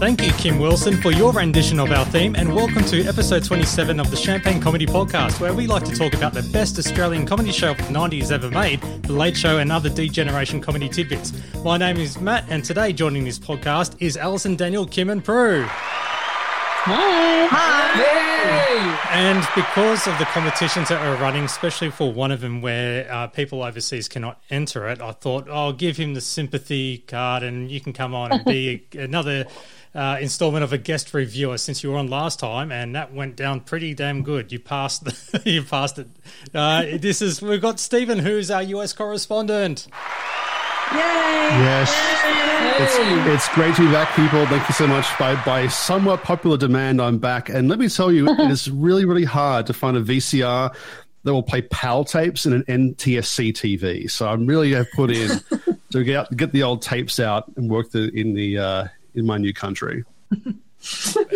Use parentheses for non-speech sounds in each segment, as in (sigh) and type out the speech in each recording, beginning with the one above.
Thank you, Kim Wilson, for your rendition of our theme, and welcome to episode 27 of the Champagne Comedy Podcast, where we like to talk about the best Australian comedy show of the 90s ever made, The Late Show, and other D-Generation comedy tidbits. My name is Matt, and today joining this podcast is Alison, Daniel, Kim, and Prue. Hi. Hi. And because of the competitions that are running, especially for one of them where uh, people overseas cannot enter it, I thought oh, I'll give him the sympathy card and you can come on and be (laughs) another uh, installment of a guest reviewer since you were on last time, and that went down pretty damn good. You passed, the, (laughs) you passed it. Uh, this is we've got Stephen, who's our US correspondent. Yay. Yes. It's, it's great to be back, people. Thank you so much. By, by somewhat popular demand, I'm back. And let me tell you, it is (laughs) really, really hard to find a VCR that will play PAL tapes in an NTSC TV. So I'm really have put in (laughs) to get out, get the old tapes out and work the, in the uh, in my new country. (laughs)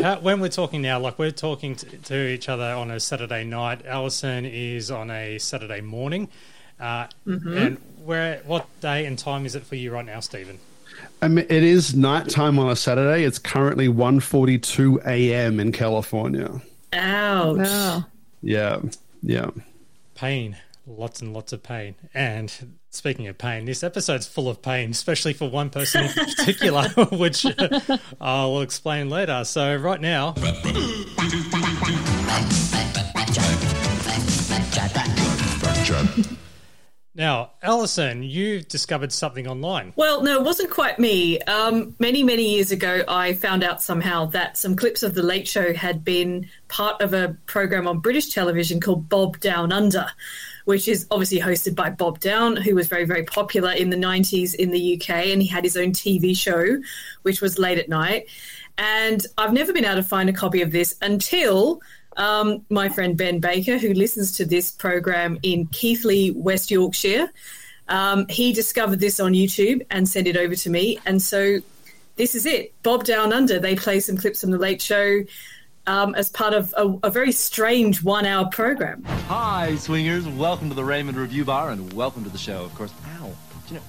How, when we're talking now, like we're talking to, to, each other on a Saturday night, Allison is on a Saturday morning. Uh, mm-hmm. And where, what day and time is it for you right now, Stephen? I mean, it is nighttime on a Saturday. It's currently 1.42 a.m. in California. Ouch. Wow. Yeah, yeah. Pain, lots and lots of pain. And speaking of pain, this episode's full of pain, especially for one person in particular, which I will explain later. So, right now. Now, Alison, you've discovered something online. Well, no, it wasn't quite me. Um, many, many years ago, I found out somehow that some clips of The Late Show had been part of a program on British television called Bob Downe Under, which is obviously hosted by Bob Downe, who was very, very popular in the 90s in the UK. And he had his own TV show, which was late at night. And I've never been able to find a copy of this until um, my friend Ben Baker, who listens to this program in Keighley, West Yorkshire, um, he discovered this on YouTube and sent it over to me. And so this is it Bob Downe Under. They play some clips from The Late Show. Um, as part of a, a, very strange one hour program. Hi, swingers. Welcome to the Raymond Revuebar and welcome to the show, of course. Ow. Do you know,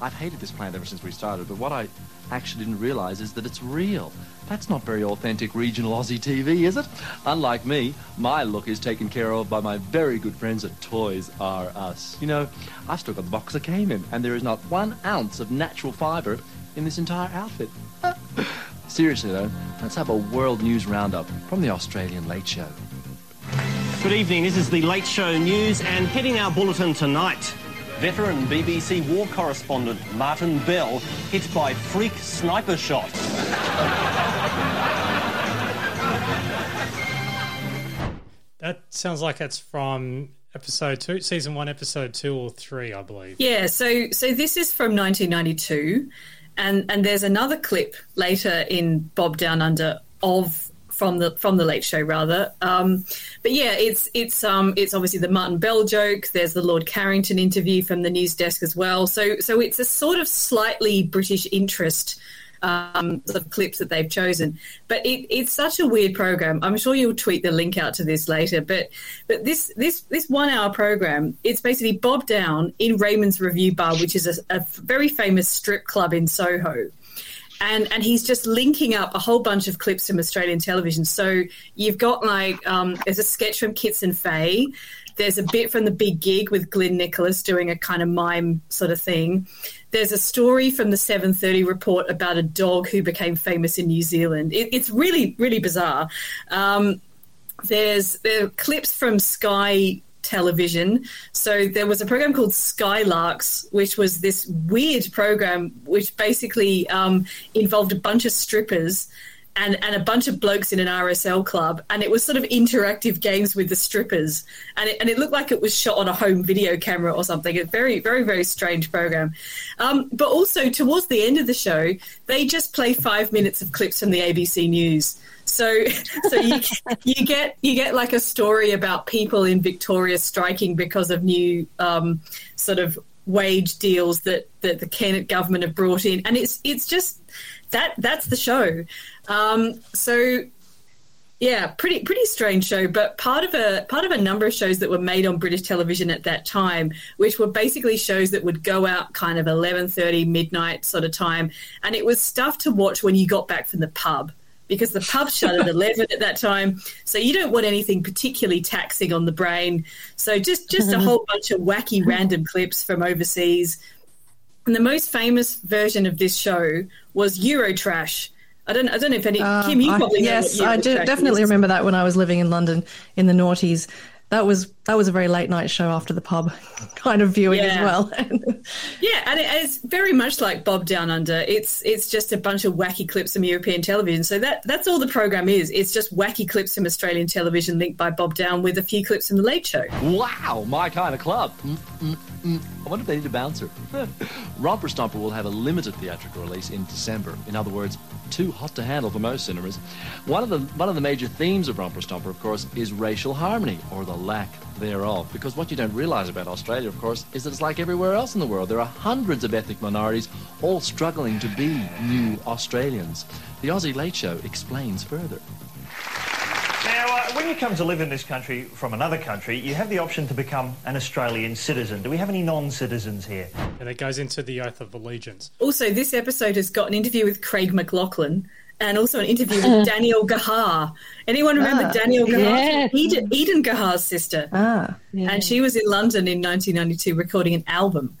I've hated this plant ever since we started, but what I actually didn't realize is that it's real. That's not very authentic regional Aussie TV, is it? Unlike me, my look is taken care of by my very good friends at Toys R Us. You know, I've still got the box that came in, and there is not one ounce of natural fiber in this entire outfit. (laughs) Seriously, though, let's have a world news roundup from the Australian Late Show. Good evening, this is the Late Show News, and heading our bulletin tonight. Veteran BBC war correspondent Martin Bell hit by freak sniper shot. That sounds like it's from episode two, season one, episode two or three, I believe. Yeah, so so this is from 1992, and and there's another clip later in Bob Downe Under of from the from the Late Show rather. Um, but yeah, it's it's um, it's obviously the Martin Bell joke. There's the Lord Carrington interview from the news desk as well. So so it's a sort of slightly British interest. Um, clips that they've chosen, but it, it's such a weird program. I'm sure you'll tweet the link out to this later. But but this this this one hour program, it's basically Bob Downe in Raymond's Revuebar, which is a, a very famous strip club in Soho and and he's just linking up a whole bunch of clips from Australian television. So you've got like um, there's a sketch from Kittson Fahey. There's a bit from the Big Gig with Glynn Nicholas doing a kind of mime sort of thing. There's a story from the 7:30 report about a dog who became famous in New Zealand. It, it's really really bizarre. Um, there's there clips from Sky television. So there was a program called Skylarks, which was this weird program which basically um, involved a bunch of strippers. And, and a bunch of blokes in an RSL club, and it was sort of interactive games with the strippers, and it, and it looked like it was shot on a home video camera or something. A very, very, very strange program. Um, but also towards the end of the show, they just play five minutes of clips from the ABC News. So, (laughs) so you, you get you get like a story about people in Victoria striking because of new um, sort of wage deals that, that the Kennett government have brought in, and it's it's just that that's the show. Um, so yeah, pretty pretty strange show, but part of a part of a number of shows that were made on British television at that time, which were basically shows that would go out kind of eleven thirty midnight sort of time, and it was stuff to watch when you got back from the pub because the pub shut at 11 at that time so you don't want anything particularly taxing on the brain so just just a whole bunch of wacky random clips from overseas and the most famous version of this show was Eurotrash I don't, I don't know if any Uh, Kim, you I- probably know yes, I do, definitely is. remember that when I was living in London in the noughties. That was that was a very late night show after the pub (laughs) kind of viewing as well. (laughs) Yeah, and it is very much like Bob Downe Under. It's it's just a bunch of wacky clips from European television. So that that's all the program is. It's just wacky clips from Australian television linked by Bob Downe with a few clips from the Late Show. Wow, my kind of club. Mm, mm. I wonder if they need a bouncer. (laughs) Romper Stomper will have a limited theatrical release in December. In other words, too hot to handle for most cinemas. One of the one of the major themes of Romper Stomper, of course, is racial harmony or the lack thereof. Because what you don't realise about Australia, of course, is that it's like everywhere else in the world. There are hundreds of ethnic minorities all struggling to be new Australians. The Aussie Late Show explains further. Now, uh, when you come to live in this country from another country, you have the option to become an Australian citizen. Do we have any non-citizens here? And it goes into the oath of allegiance. Also, this episode has got an interview with Craig McLachlan and also an interview with (laughs) Danielle Gaha. Anyone remember Ah, Danielle Gaha? yes. Eden, Eden Gaha's sister. ah, yeah. and she was in London in 1992 recording an album.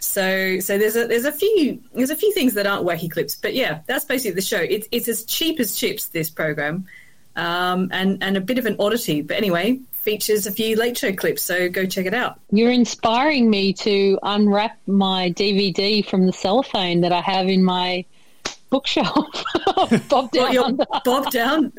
So, so there's a there's a few there's a few things that aren't wacky clips, but yeah, that's basically the show. It's it's as cheap as chips this program, um, and and a bit of an oddity, but anyway, features a few late show clips. So go check it out. You're inspiring me to unwrap my DVD from the cellophane that I have in my bookshelf. (laughs) Bob Downe your Bob Downe.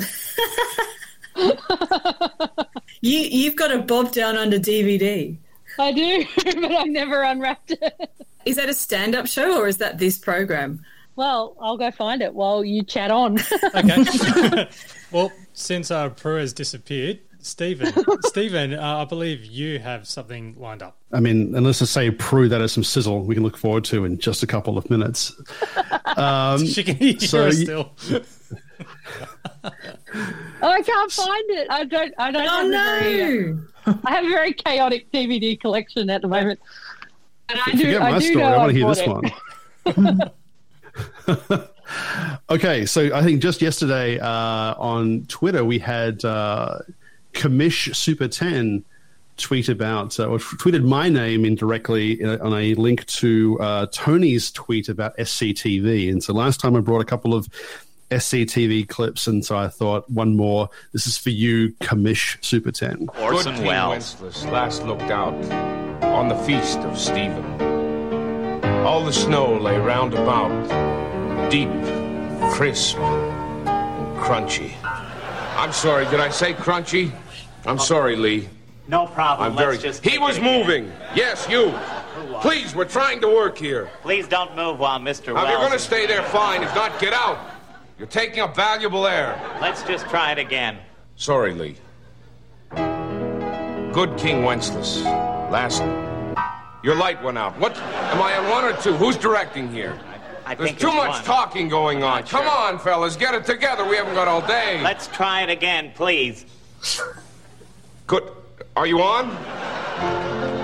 you you've got a Bob Downe under DVD. I do, (laughs) but I've never unwrapped it. Is that a stand up show or is that this program? Well, I'll go find it while you chat on. (laughs) Okay. (laughs) well, since uh, Prue has disappeared, Stephen, (laughs) Stephen, uh, I believe you have something lined up. I mean, and let's just say Prue that is some sizzle we can look forward to in just a couple of minutes. Um, She can hear so us still. oh, I can't find it. I don't. I don't. Oh have very, no! I have a very chaotic DVD collection at the moment. And I do. Forget I my do story. know I want to hear this it. one. (laughs) okay, so I think just yesterday uh, on Twitter we had uh, Commish Super Ten tweet about uh, or tweeted my name indirectly uh, on a link to uh, Tony's tweet about SCTV. And so last time I brought a couple of SCTV clips, and so I thought one more. This is for you, Commish Super Ten. Orson Welles. Last looked out on the feast of Stephen. All the snow lay round about, deep, crisp, and crunchy. I'm sorry, did I say crunchy? I'm sorry, Lee. No problem. I'm very. He was moving. Yes, you. Please, we're trying to work here. Please don't move while Mr. Now, if you're going to stay there, fine. If not, get out. You're taking up valuable air. Let's just try it again. Sorry, Lee. Good King Wenceslas. Last. Your light went out. What? Am I on one or two? Who's directing here? I There's think too much one. talking going on. Come sure. on, fellas, get it together. We haven't got all day. Let's try it again, please. Good. Are you on?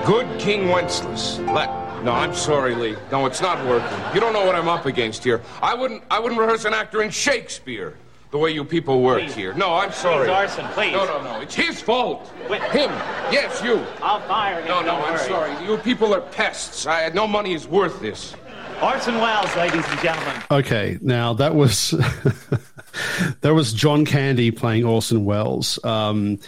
Good King Wenceslas. Let. No, I'm sorry, Lee. No, it's not working. You don't know what I'm up against here. I wouldn't. I wouldn't rehearse an actor in Shakespeare the way you people work Please. here. No, I'm sorry. Please, Orson, please. No, no, no. It's his fault. Wait. Him. Yes, you. I'll fire again. No, no, don't I'm worry. sorry. You people are pests. I, no money is worth this. Orson Welles, ladies and gentlemen. Okay, now that was (laughs) that was John Candy playing Orson Welles. Um,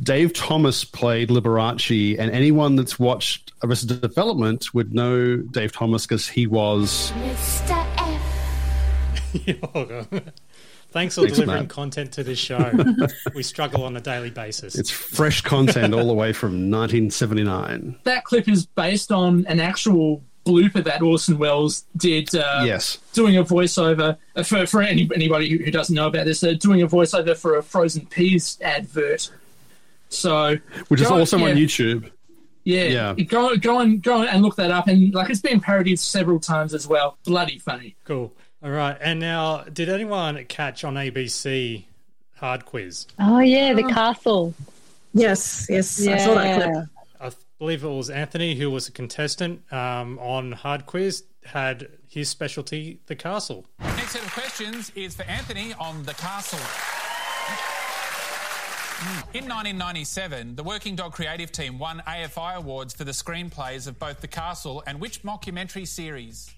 Dave Thomas played Liberace, and anyone that's watched Arrested Development would know Dave Thomas because he was Mr. F. (laughs) Thanks for Thanks, delivering Matt. content to this show. (laughs) we struggle on a daily basis. it's fresh content all the way from 1979. That clip is based on an actual blooper that Orson Welles did. Uh, yes, doing a voiceover uh, for for any, anybody who, who doesn't know about this. Uh, doing a voiceover for a frozen peas advert. So, which is go- also yeah, on YouTube. Yeah, Yeah. Go go and go and look that up, and like it's been parodied several times as well. Bloody funny. Cool. All right. And now, did anyone catch on ABC Hard Quiz? Oh yeah, the castle. Yes, yes, I saw that clip. I believe it was Anthony who was a contestant um, on Hard Quiz, had his specialty, the castle. Next set of questions is for Anthony on the castle. In 1997, the Working Dog Creative Team won AFI awards for the screenplays of both The Castle and which mockumentary series?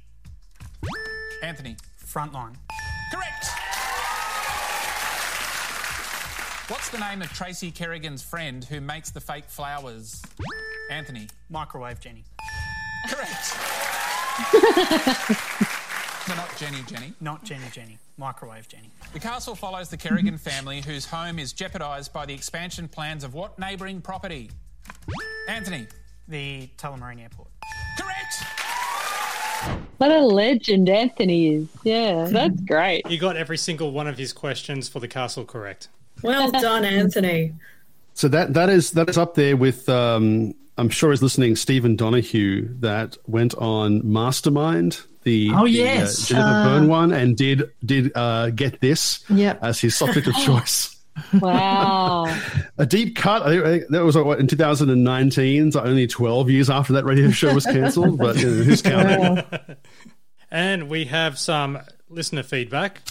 Anthony. Frontline. Correct. What's the name of Tracy Kerrigan's friend who makes the fake flowers? Anthony. Microwave Jenny. Correct. no, not Jenny, Jenny. Not Jenny Jenny. Microwave Jenny. The castle follows the Kerrigan family whose home is jeopardised by the expansion plans of what neighbouring property? Anthony. The Tullamarine Airport. Correct. What a legend Anthony is. Yeah, (laughs) that's great. You got every single one of his questions for the castle correct. Well (laughs) done, Anthony. So that that is that is up there with um, I'm sure is listening Stephen Donahue that went on Mastermind the, Oh, the, yes. uh, Jennifer Uh. Byrne one and did did uh, get this Yep. as his subject of (laughs) choice. Wow. A deep cut. I think- I that was what in 2019. So only 12 years after that radio show was cancelled. But you know, who's counting? And we have some listener feedback.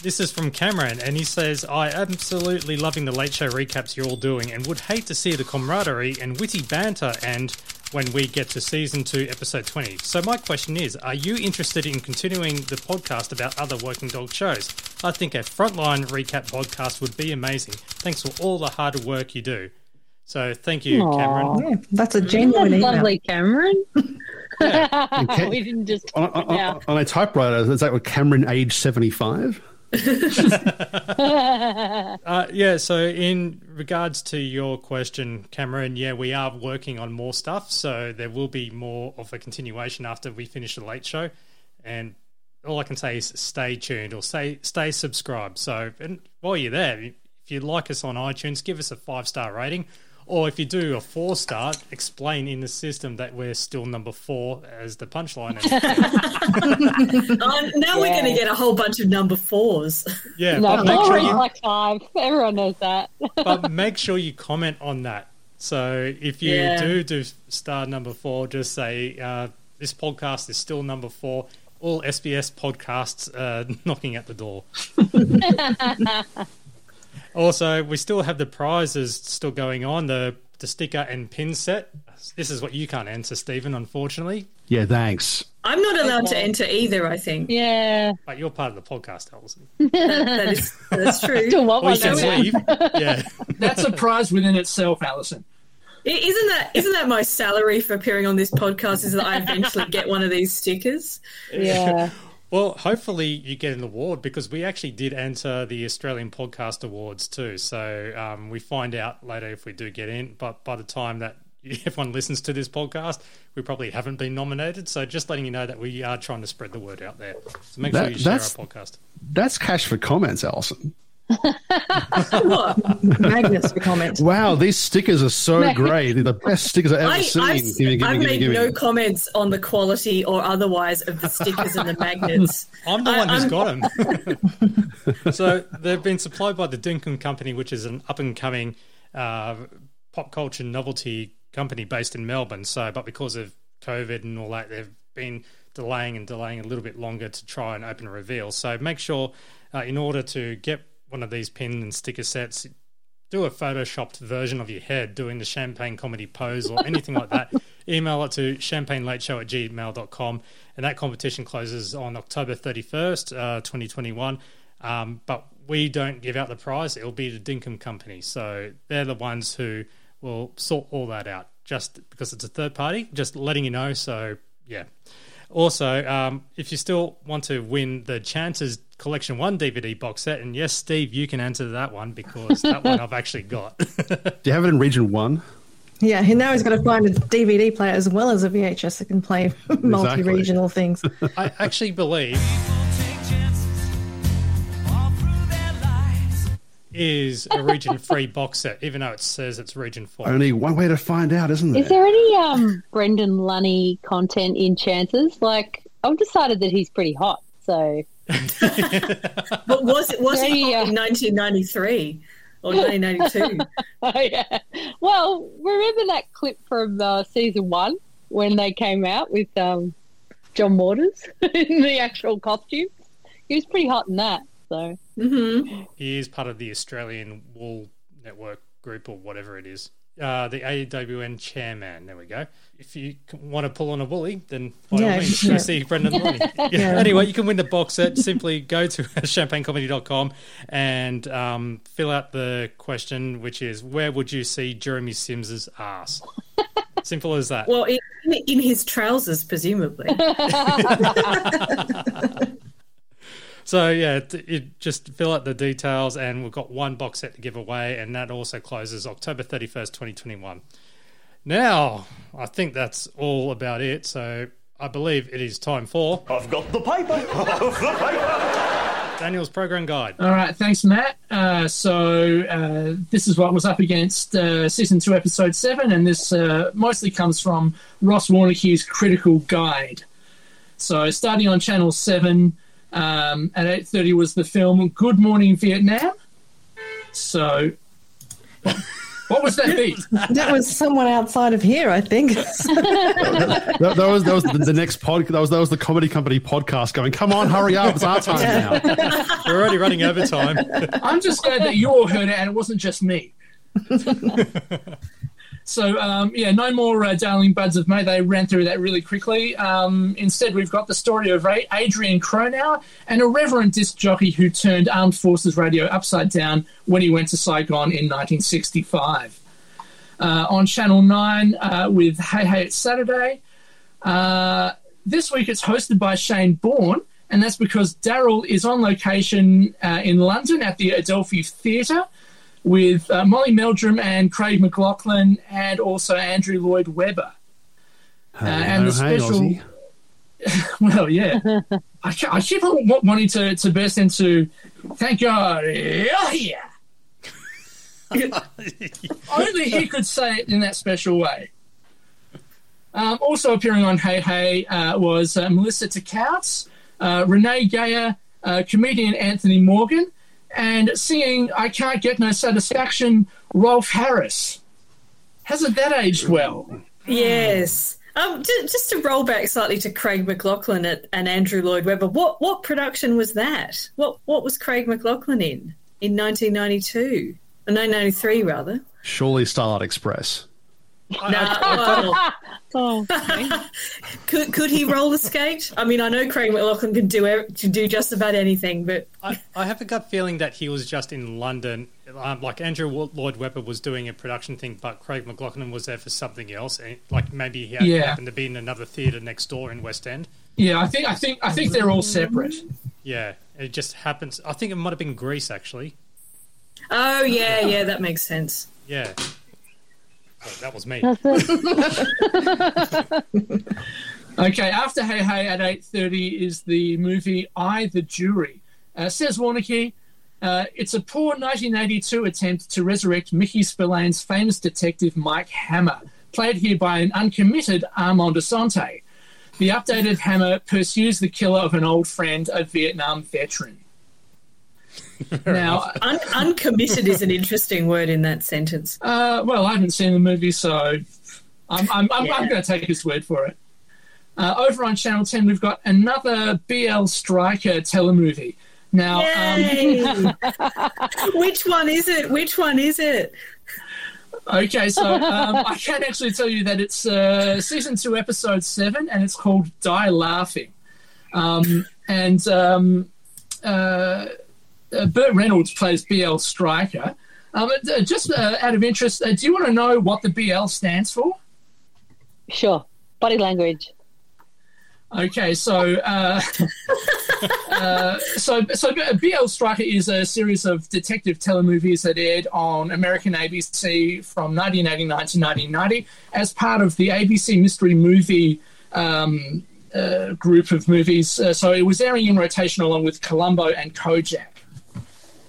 This is from Cameron, and he says, I absolutely loving the late show recaps you're all doing and would hate to see the camaraderie and witty banter and when we get to season two, episode 20. So, my question is Are you interested in continuing the podcast about other working dog shows? I think a frontline recap podcast would be amazing. Thanks for all the hard work you do. So, thank you, Aw. Cameron. Yeah, that's a genuine That's lovely, Cameron. (laughs) Okay. (laughs) we didn't just on, talk on- on a typewriter, is that with Cameron, age 75? (laughs) Uh, yeah, so in regards to your question, Cameron, yeah, we are working on more stuff. So there will be more of a continuation after we finish the late show. And all I can say is stay tuned or stay, stay subscribed. So and while you're there, if you like us on iTunes, give us a five star rating. Or if you do a four star, explain in the system that we're still number four as the punchline. Oh, (laughs) now we're going to get a whole bunch of number fours. yeah, No, but make four sure you like five. Everyone knows that. but make sure you comment on that. So if you Yeah. do do star number four, just say uh, this podcast is still number four. All SBS podcasts uh, (laughs) knocking at the door. (laughs) also, we still have the prizes still going on the the sticker and pin set. This is what you can't answer, Stephen. Unfortunately, Yeah, thanks. I'm not allowed to enter either, I think. yeah. but you're part of the podcast, Alison. That, (laughs) that is, that's true. Still want Or one you can leave. (laughs) Yeah. That's a prize within itself, Alison. I- Isn't that isn't that my salary for appearing on this podcast? Is that I eventually get one of these stickers? Yeah. (laughs) Well, hopefully you get an award because we actually did enter the Australian Podcast Awards too. So um, we find out later if we do get in. But by the time that (laughs) everyone listens to this podcast, we probably haven't been nominated. So just letting you know that we are trying to spread the word out there. So make That- sure you share our podcast. That's cash for comments, Alison. (laughs) Magnets for comments. Wow, these stickers are so great. They're the best stickers I've ever I, seen. I've, Gimme, gimme, I've gimme, made gimme. no comments on the quality or otherwise of the stickers and the magnets. (laughs) I'm the I- one who's I'm- got them. (laughs) so they've been supplied by the Dinkum Company, which is an up and coming uh, pop culture novelty company based in Melbourne. So, but because of COVID and all that, they've been delaying and delaying a little bit longer to try and open a reveal. So, make sure uh, in order to get one of these pin and sticker sets, do a photoshopped version of your head doing the champagne comedy pose or anything like that. (laughs) Email it to champagnelateshow at gmail.com. And that competition closes on October 31st, uh, 2021. Um, but we don't give out the prize. It'll be the Dinkum Company. So they're the ones who will sort all that out just because it's a third party, just letting you know. So, yeah. Also, um, if you still want to win the Chances Collection 1 DVD box set, and yes, Steve, you can answer that one because that one I've actually got. (laughs) Do you have it in region one? Yeah, and now he's got to find a DVD player as well as a VHS that can play (laughs) multi-regional things. I actually believe is a region free box set, even though it says it's region four. Only one way to find out, isn't there? Is there any um, Brendan Lunny content in Chances? Like, I've decided that he's pretty hot, so. (laughs) But was it was he Yeah. hot in 1993 or (laughs) 1992? (laughs) oh, yeah. Well, remember that clip from uh, season one when they came out with um, John Waters in the actual costumes? He was pretty hot in that, so. Mm-hmm. He is part of the Australian Wool Network group or whatever it is. Uh, the AWN chairman. There we go. If you want to pull on a woolly, then by Yeah, all means, yeah. go see Brendan Lunny. (laughs) Yeah. Yeah. Anyway, you can win the box set. Simply go to (laughs) champagnecomedy.com and um, fill out the question, which is where would you see Jeremy Sims's ass? (laughs) Simple as that. Well, in, in his trousers, presumably. So yeah, t- it, just fill out the details, and we've got one box set to give away, and that also closes October thirty first, twenty twenty one. Now, I think that's all about it. So I believe it is time for I've got the paper. (laughs) The paper. Daniel's program guide. All right, thanks, Matt. Uh, so uh, this is what was up against uh, season two, episode seven, and this uh, mostly comes from Ross Warneke's critical guide. So starting on channel seven um, at eight thirty was the film Good Morning Vietnam. So, what was that beat? (laughs) That was someone outside of here, I think. (laughs) that, that was that was the, the next pod. That was that was the comedy company podcast going. Come on, hurry up! It's our time now. (laughs) We're already running overtime. I'm just glad that you all heard it and it wasn't just me. So, um, yeah, no more uh, Darling Buds of May. They ran through that really quickly. Um, instead, we've got the story of Adrian Cronauer, an irreverent disc jockey who turned Armed Forces Radio upside down when he went to Saigon in 1965. Uh, on Channel 9 uh, with Hey Hey It's Saturday. Uh, this week it's hosted by Shane Bourne, and that's because Daryl is on location uh, in London at the Adelphi Theatre with uh, Molly Meldrum and Craig McLachlan and also Andrew Lloyd Webber. Uh, and the special, Aussie. (laughs) well, yeah, (laughs) I, I keep wanting to, to burst into, thank God, yeah, yeah. (laughs) Only he could say it in that special way. Um, also appearing on Hey Hey uh, was uh, Melissa Tkautz, uh, Renee Geyer, uh, comedian Anthony Morgan, and seeing I Can't Get No Satisfaction, Rolf Harris. Hasn't that aged well? Yes. Um, ju- just to roll back slightly to Craig McLachlan at, and Andrew Lloyd Webber, what what production was that? What what was Craig McLachlan in in 1992? Or 1993, rather. Surely Starlight Express. Nah, well, (laughs) (laughs) could could he roller skate? I mean, I know Craig McLachlan can do ev- can do just about anything, but (laughs) I, I have a gut feeling that he was just in London, um, like Andrew Wa- Lloyd Webber was doing a production thing, but Craig McLachlan was there for something else. And, like maybe he Yeah. happened to be in another theatre next door in West End. Yeah, I think I think I think they're all separate. Yeah, it just happens. I think it might have been Grease actually. oh yeah, yeah, that makes sense. Yeah. Oh, that was me. (laughs) Okay, after Hey Hey at eight thirty is the movie I the Jury. Uh, says Warneke, uh, it's a poor 1982 attempt to resurrect Mickey Spillane's famous detective Mike Hammer, played here by an uncommitted Armand Assante. The updated Hammer pursues the killer of an old friend, a Vietnam veteran. Now, Un- uncommitted is an interesting word in that sentence. Uh, well, I haven't seen the movie, so I'm, I'm, I'm, Yeah. I'm going to take his word for it. Uh, over on Channel 10, we've got another BL Stryker telemovie. Now, um, (laughs) Which one is it? Which one is it? okay, so um, I can actually tell you that it's uh, season two, episode seven, and it's called Die Laughing. Um, and um, uh, uh, Burt Reynolds plays BL Stryker. Um, uh, just uh, out of interest, uh, do you want to know what the BL stands for? Sure. Body language. Okay, so uh, (laughs) uh, so so BL Stryker is a series of detective telemovies that aired on American ABC from 1989 to 1990 as part of the ABC Mystery Movie um, uh, group of movies. Uh, so it was airing in rotation along with Columbo and Kojak.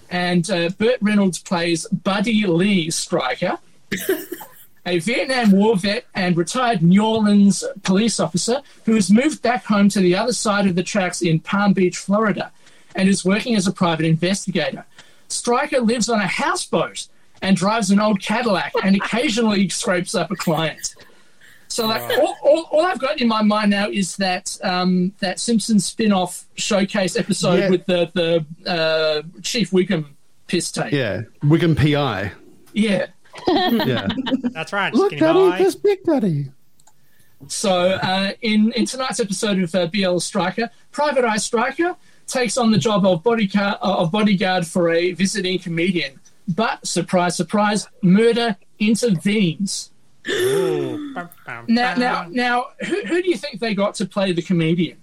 And uh, Burt Reynolds plays Buddy Lee Stryker, (laughs) a Vietnam War vet and retired New Orleans police officer who has moved back home to the other side of the tracks in Palm Beach, Florida, and is working as a private investigator. Stryker lives on a houseboat and drives an old Cadillac and occasionally scrapes up a client. So, like, all, all, all I've got in my mind now is that um, that Simpsons spin-off showcase episode Yeah. with the the uh, Chief Wiggum piss tape. Yeah, Wiggum PI. Yeah. (laughs) Yeah. That's right. Look, Skinny Daddy, boy. this big daddy. So, uh, in in tonight's episode of uh, BL Stryker, Private Eye Stryker takes on the job of bodyguard of bodyguard for a visiting comedian. But surprise, surprise, murder intervenes. Now, now, now, who, who do you think they got to play the comedian?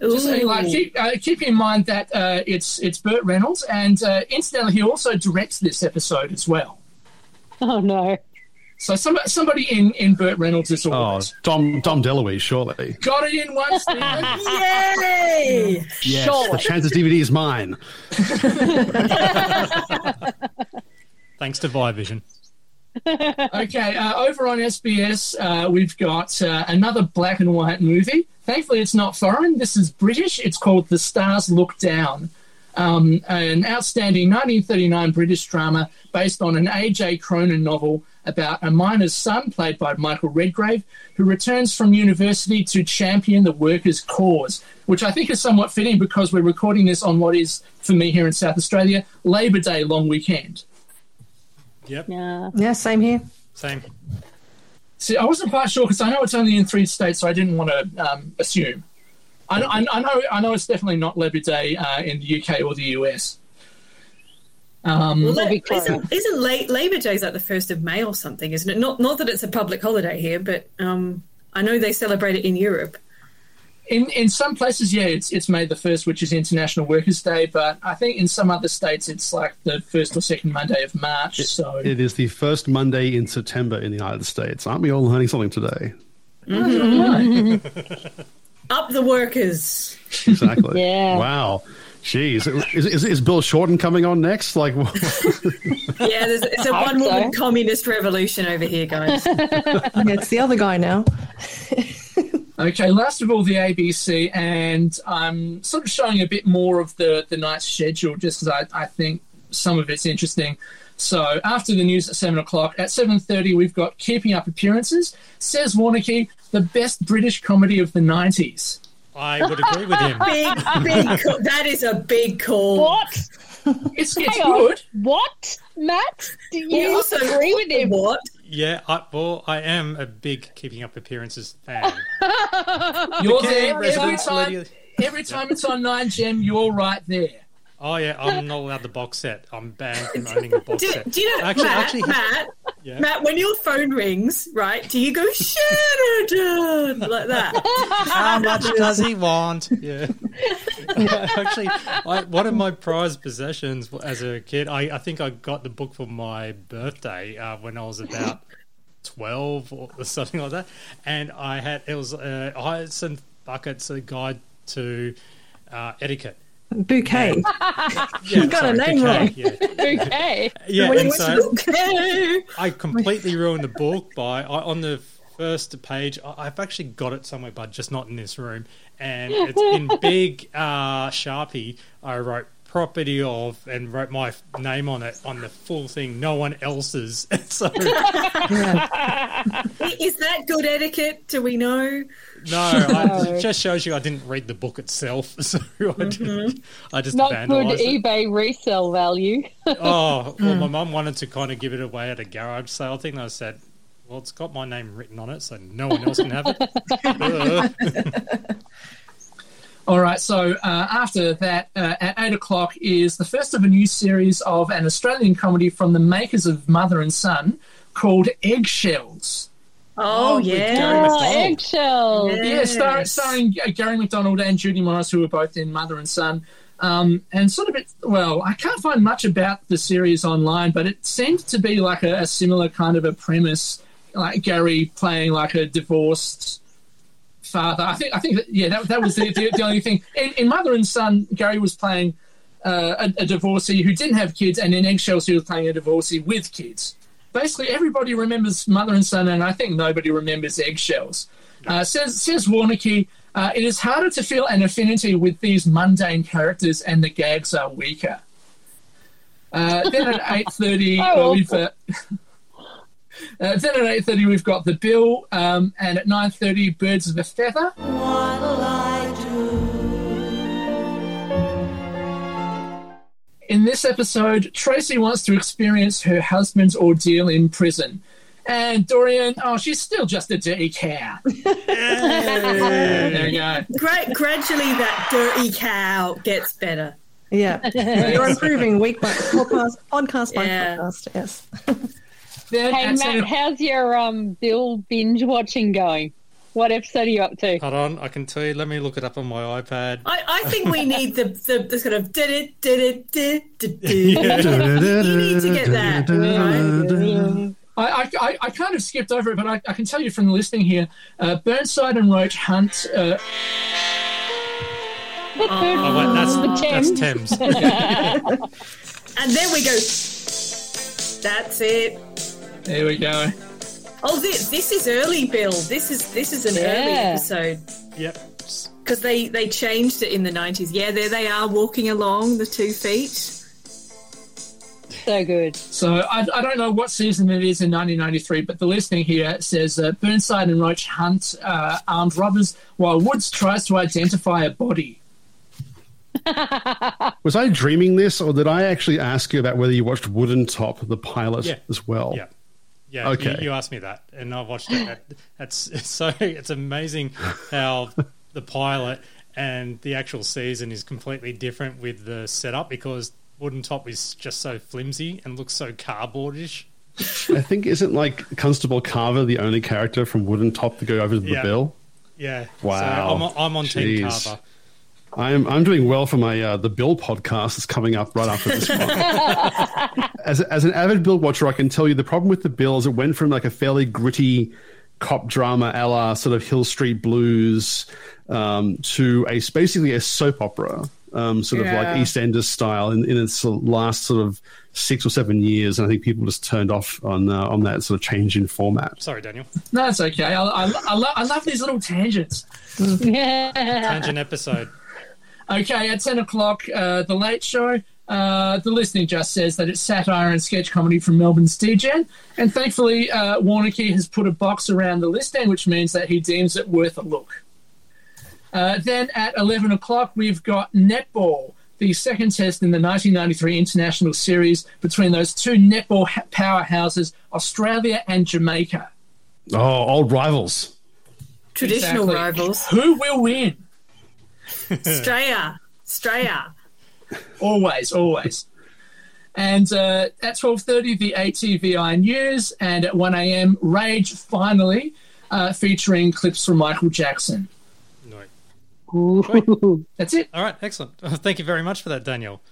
Just uh, like keep, uh, keep in mind that uh, it's it's Burt Reynolds, and uh, incidentally, he also directs this episode as well. Oh no! So somebody somebody in in Burt Reynolds is Oh, always Dom Dom DeLuise, surely. got it in one. (laughs) Stephen. Yay! Yes, the Chances DVD is mine. (laughs) (laughs) Thanks to Via Vision. Okay, uh, over on SBS, uh, we've got uh, another black and white movie. Thankfully, it's not foreign. This is British. It's called The Stars Look Down, um, an outstanding 1939 British drama based on an A.J. Cronin novel about a miner's son, played by Michael Redgrave, who returns from university to champion the workers' cause, which I think is somewhat fitting because we're recording this on what is, for me here in South Australia, Labor Day long weekend. Yep. Yeah. Yeah, same here. Same. See, I wasn't quite sure because I know it's only in three states, so I didn't want to um, assume. I, know- I, I know, I know it's definitely not Labor Day uh, in the UK or the US. Um, Well, that, isn't, isn't La- Labor Day like the first of May or something, isn't it? Not not that it's a public holiday here, but um, I know they celebrate it in Europe. In in some places, yeah, it's it's May the first, which is International Workers' Day, but I think in some other states it's like the first or second Monday of March. So It is the first Monday in September in the United States. Aren't we all learning something today? Mm-hmm. (laughs) Up the workers. Exactly. (laughs) Yeah. Wow. Jeez. Is, is, is Bill Shorten coming on next? Like, (laughs) Yeah, there's, it's a one woman so. communist revolution over here, guys. it's the other guy now. Okay, last of all, the ABC, and I'm sort of showing a bit more of the, the night's schedule just because I, I think some of it's interesting. So after the news at 7 o'clock, at 7.30 we've got Keeping Up Appearances. Says Warneke, the best British comedy of the 90s. I would agree with him. (laughs) big, big. Call. That is a big call. What? It's, Hang it's on. good. What, Matt? Do You you also agree with him? What? Yeah, I, well, I am a big Keeping Up Appearances fan. (laughs) You're there every time. Every time it's on 9 Gem, you're right there. Oh yeah, I'm not allowed the box set. I'm banned from (laughs) owning a box Do, set. do you know, actually, Matt? actually, Matt, Yeah. Matt, when your phone rings, right? Do you go Sheridan like that? How much does he want? Yeah. (laughs) Actually, I, one of my prized possessions as a kid, I, I think I got the book for my birthday uh, when I was about 12 or (laughs) something like that. And I had, it was uh, Hyacinth Bucket's a guide to uh, etiquette. Bouquet. Yeah, (laughs) you got sorry, a name bouquet, wrong. yeah. (laughs) Okay. Yeah, and so went. I completely ruined the book by I, on the first page. I, I've actually got it somewhere, but just not in this room. And it's in (laughs) big uh, sharpie. I wrote property of and wrote my name on it on the full thing. No one else's. (laughs) so (laughs) Is that good etiquette? Do we know? no, I, it just shows you I didn't read the book itself. (laughs) So I, didn't, mm-hmm. I just Not good vandalized it. eBay resale value. Oh, well, my hmm. mum wanted to kind of give it away at a garage sale thing. I said, well, it's got my name written on it, so no one else can have it. Ugh. All right, so uh, after that, uh, at 8 o'clock is the first of a new series of an Australian comedy from the makers of Mother and Son called Eggshells. Oh, with yeah. Garry Oh, McDonald. eggshells. Yeah, star, starring uh, Garry McDonald and Judy Morris, who were both in Mother and Son. Um, and sort of, it, well, I can't find much about the series online, but it seemed to be like a, a similar kind of a premise, like Garry playing like a divorced father. I think, I think, that, yeah, that, that was the, the, the only thing. In, in Mother and Son, Garry was playing uh, a, a divorcee who didn't have kids, and in Eggshells, he was playing a divorcee with kids. Basically, everybody remembers Mother and Son, and I think nobody remembers Eggshells. Uh, says says Warneke, uh, it is harder to feel an affinity with these mundane characters, and the gags are weaker. Uh, then at eight thirty, Oh, we've uh, uh, then at eight thirty we've got the bill, um, and at nine thirty, Birds of a Feather. In this episode, Tracy wants to experience her husband's ordeal in prison. And Dorian, oh, she's still just a dirty cow. (laughs) there you go. Great. gradually, that dirty cow gets better. Yeah, (laughs) you're improving week by podcast, podcast by podcast. Yes. (laughs) Then Hey at Matt, 10 how's your um Bill binge watching going? What episode are you up to? Hold on, I can tell you. Let me look it up on my iPad. I, I think we need the, the, the sort of did it, did it, did did (laughs) Yeah. You need to get that. (laughs) Right? I, I, I, I kind of skipped over it, but I, I can tell you from the listing here uh, Burnside and Roach hunt. Uh, Oh, wait, that's, that's Thames. (laughs) And then we go. That's it. There we go. Oh, this this is early, Bill. This is this is an early episode Yep. because they they changed it in the nineties. Yeah, there they are walking along the two feet. So good. So I, I don't know what season it is in 1993, but the listing here says uh, Burnside and Roach hunt uh, armed robbers while Woods tries to identify a body. (laughs) Was I dreaming this, or did I actually ask you about whether you watched Woodentop, the pilot, Yeah. as well? Yeah. Yeah, Okay. you, you asked me that, and I've watched it. That's (laughs) it's so it's amazing how the pilot and the actual season is completely different with the setup because Woodentop is just so flimsy and looks so cardboardish. I think isn't like Constable Carver the only character from Woodentop to go over to the Yeah. bill? Yeah. Wow. So I'm, I'm on Team Carver. I'm I'm doing well for my uh, the Bill podcast that's coming up right after this one. (laughs) as as an avid Bill watcher, I can tell you the problem with the Bill is it went from like a fairly gritty cop drama, a la sort of Hill Street Blues, um, to a basically a soap opera, um, sort of like Yeah. EastEnders style in, in its last sort of six or seven years. And I think people just turned off on uh, on that sort of change in format. Sorry, Daniel. No, it's okay. I, I, I, lo- I love these little tangents. (laughs) Yeah. Tangent episode. Okay, at 10 o'clock, uh, The Late Show. Uh, the listing just says that it's satire and sketch comedy from Melbourne's DGen. And thankfully, uh, Warneke has put a box around the listing, which means that he deems it worth a look. Uh, then at 11 o'clock, we've got Netball, the second test in the 1993 international series between those two netball ha- powerhouses, Australia and Jamaica. Oh, old rivals. Traditional Exactly. rivals. Who will win? Straya, Straya. always, always. And uh, at twelve thirty, the ATVI news, and at one a.m., Rage finally, uh, featuring clips from Michael Jackson. No. That's it. All right, excellent. (laughs) Thank you very much for that, Daniel.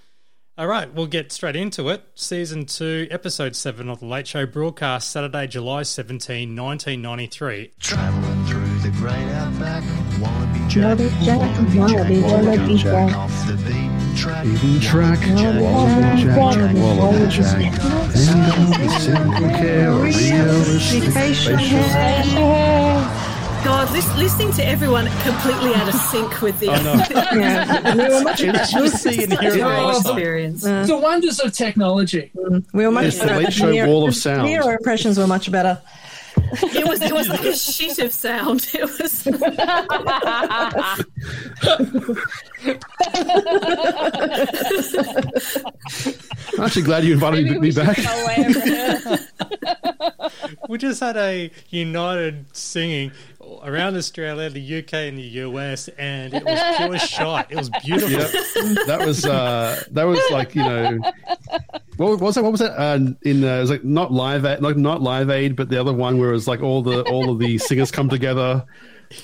All right, we'll get straight into it. Season 2, Episode 7 of The Late Show broadcast Saturday, July 17, 1993. Traveling through the great outback, wallaby jack, Wallaby jack, wallaby, wallaby jack. off the beaten track, Beaten track, wallaby jack, wallaby jack. And all the simple care, realistic facial hair. God, lis- listening to everyone completely out of sync with the. I know. (laughs) Yeah, we were much It's better. just seeing and hearing (laughs) Oh, it. experience. The wonders of technology. We were much It's the better. Late Show Nero- wall of sound. Nero impressions were much better. It was it was like a (laughs) sheet of sound. It was. (laughs) I'm actually glad you invited me, me back. (laughs) We just had a united singing around Australia, the UK, and the US, and it was pure (laughs) shot. It was beautiful. Yep. That was uh, that was like you know what was that? What was that? Uh, in uh, it was like not live aid, like not live aid, but the other one where it was like all the all of the (laughs) singers come together.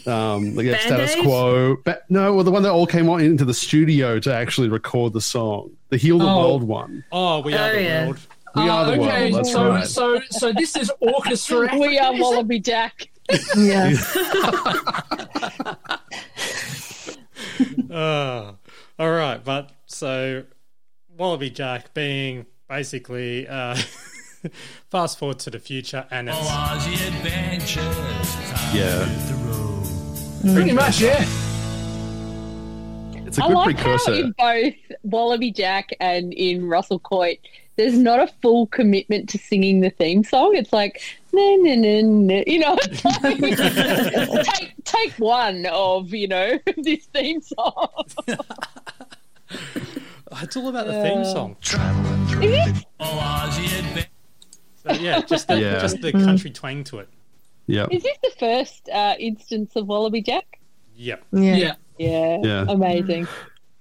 Um, like yeah, status quo. Ba- no, well, the one that all came on into the studio to actually record the song, the Heal the Oh. World one. Oh, we are Oh, the yeah. world. We Oh, are the okay, world. That's so, right. so, so this is (laughs) orchestra. we are Wallaby Jack. Yeah. (laughs) Uh, all right, but so Wallaby Jack being basically uh, (laughs) fast forward to the future, and it's Yeah. Pretty much, yeah. It's a I good like precursor. how in both Wallaby Jack and in Russell Coight, there's not a full commitment to singing the theme song. It's like, no, no, no, no. You know, it's like, (laughs) take, take one of, you know, (laughs) this theme song. (laughs) it's all about the theme Yeah. song. Is it? So, yeah, just the, Yeah. just the Mm. country twang to it. Yeah. Is this the first uh, instance of Wallaby Jack? Yep. Yeah. Yeah. Yeah. Amazing.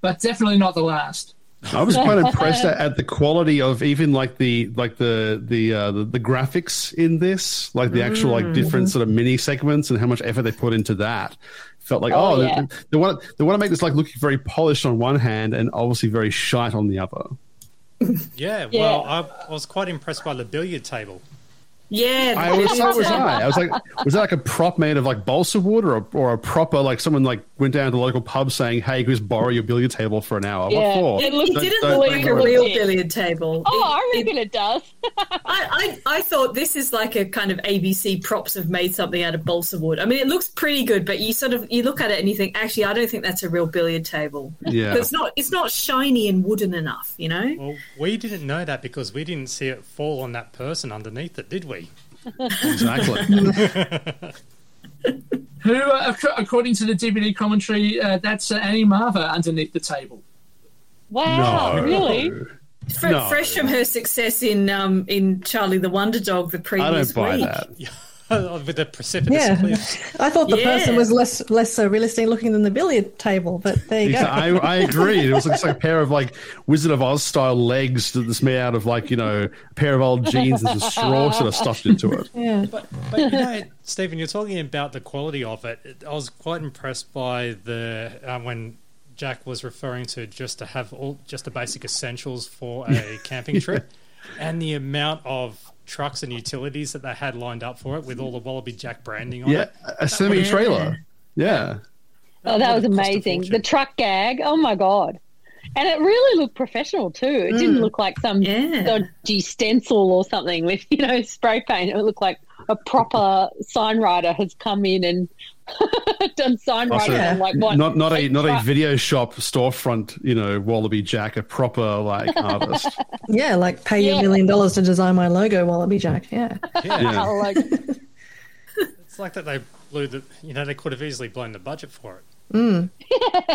But definitely not the last. I was quite (laughs) impressed at, at the quality of even like the like the the uh, the, the graphics in this, like the actual like Mm. different sort of mini segments and how much effort they put into that. Felt like Oh, oh, yeah. they, they want they want to make this like look very polished on one hand and obviously very shite on the other. Yeah, Yeah. well, I, I was quite impressed by the billiard table. Yeah, I was so was I. I was like, was that like a prop made of like balsa wood or a, or a proper like someone like went down to the local pub saying, "Hey, can we just borrow your billiard table for an hour?" Yeah, what for? it, it Don't- didn't don't- look like a worry. real billiard table. Oh, It- I reckon it does. (laughs) I, I, I thought this is like a kind of ABC props have made something out of balsa wood. I mean, it looks pretty good, but you sort of you look at it and you think, actually, I don't think that's a real billiard table. Yeah. 'Cause it's not it's not shiny and wooden enough, you know. Well, we didn't know that because we didn't see it fall on that person underneath it, did we? Exactly. (laughs) Who, uh, according to the DVD commentary, uh, that's uh, Annie Marva underneath the table. Wow, No. really? Fre- No. Fresh from her success in um in Charlie the Wonder Dog the I previous don't buy week. (laughs) that. (laughs) With the precipitous Yeah, cliff. I thought the Yeah. person was less less uh, realistic looking than the billiard table, but there you go. I, I agree. It was like, like a pair of like Wizard of Oz style legs that's made out of like you know a pair of old jeans and some straw sort of stuffed into it. (laughs) yeah. But, but you know, Stephen, you're talking about the quality of it. It- I was quite impressed by the uh, when Jack was referring to just to have all just the basic essentials for a (laughs) camping trip, and the amount of trucks and utilities that they had lined up for it with all the Wallaby Jack branding on Yeah, it. a semi trailer. Yeah. Oh, that was would've cost a amazing. The truck gag. Oh my god. And it really looked professional too. It didn't mm. look like some Yeah. dodgy stencil or something with, (laughs) you know, spray paint. It looked like a proper sign writer has come in and (laughs) done sign Also, writing on like what not not a not a video shop storefront, you know, Wallaby Jack, a proper like (laughs) artist. Yeah, like pay you Yeah. a million dollars to design my logo, Wallaby Jack. Yeah. Yeah. Oh, (laughs) like, It's like that they blew the. You know, they could have easily blown the budget for it. Mm.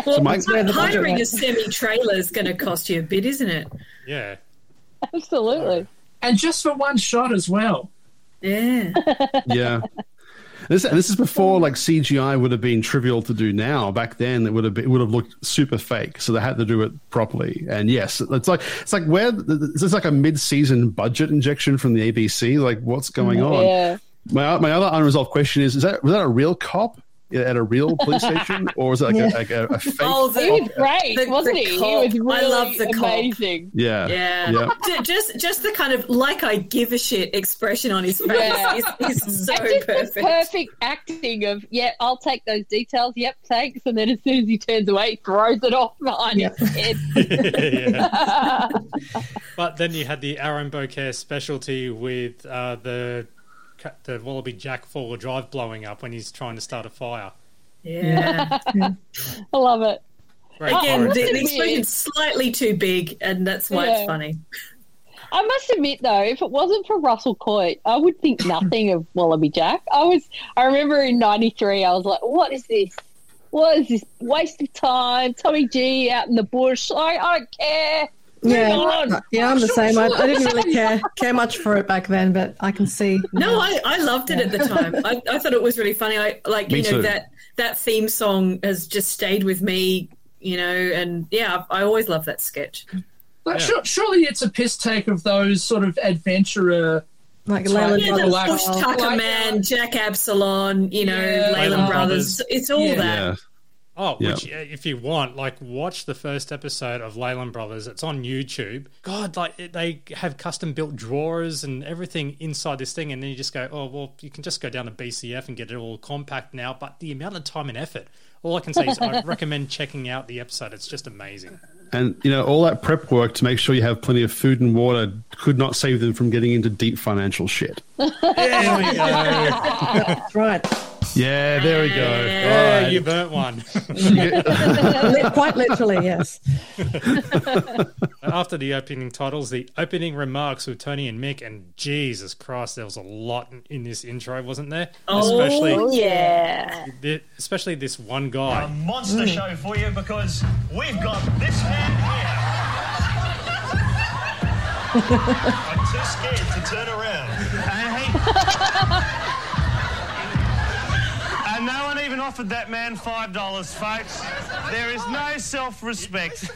So Mike, where the Hiring went. a semi trailer is going to cost you a bit, isn't it? Yeah. absolutely. And just for one shot as well. Yeah. yeah. This, and this is before like CGI would have been trivial to do now. Back then, it would have been, it would have looked super fake, so they had to do it properly. And yes, it's like it's like where this is like a mid-season budget injection from the ABC. Like, what's going on? Yeah. My my other unresolved question is: Is that was that a real cop at a real police (laughs) station, or was it like, Yeah. a, like a, a fake? Oh, the, He was great, the- wasn't the he? cop. He was really I love the cop. amazing. yeah, Yeah. yeah. Just just the kind of like I give a shit expression on his face Yeah. (laughs) is, is so And just the perfect. perfect acting of, yeah, I'll take those details. Yep, thanks. And then as soon as he turns away, he throws it off behind Yeah. his head. (laughs) But then you had the Aaron Bocare specialty with uh, the ca- the Wallaby Jack four wheel drive blowing up when he's trying to start a fire. Yeah. (laughs) I love it. Great Again, forest. the, That's the explosion's slightly too big, and that's why Yeah. it's funny. I must admit though, if it wasn't for Russell Coight, I would think nothing of Wallaby Jack. I was I remember in '93, I was like, "What is this? What is this waste of time? Tommy G out in the bush. I, I don't care." Move Yeah, on. Uh, yeah, I'm the same. I, I didn't really care care much for it back then, but I can see. No, I, I loved it at the time. I, I thought it was really funny. I like Me you know too. that that theme song has just stayed with me. You know, and yeah, I, I always love that sketch. But Yeah. sure, surely it's a piss take of those sort of adventurer. like Right. Leyland Yeah, Yeah, the the Brothers. Bush. Tucker Like, Man, Jack Absalom, you know, Yeah. Leyland Leyland Brothers. Brothers. It's all Yeah. that. Yeah. Oh, Yeah. which if you want, like, watch the first episode of Leyland Brothers. It's on YouTube. God, like they have custom built drawers and everything inside this thing, and then you just go, oh well, you can just go down to BCF and get it all compact now. But the amount of time and effort. All I can say is I (laughs) recommend checking out the episode. It's just amazing. And you know all that prep work to make sure you have plenty of food and water could not save them from getting into deep financial shit. (laughs) There we go. (laughs) That's right. Yeah, there we go. Yeah, All oh, right. you burnt one. (laughs) (laughs) Quite literally, yes. (laughs) After the opening titles, the opening remarks with Tony and Mick, and Jesus Christ, there was a lot in- in this intro, wasn't there? Oh, yeah. thi- especially this one guy. A monster mm. show for you because we've got this man here. I'm too scared to turn around. And no one even offered that man five dollars, folks. There is no self-respect.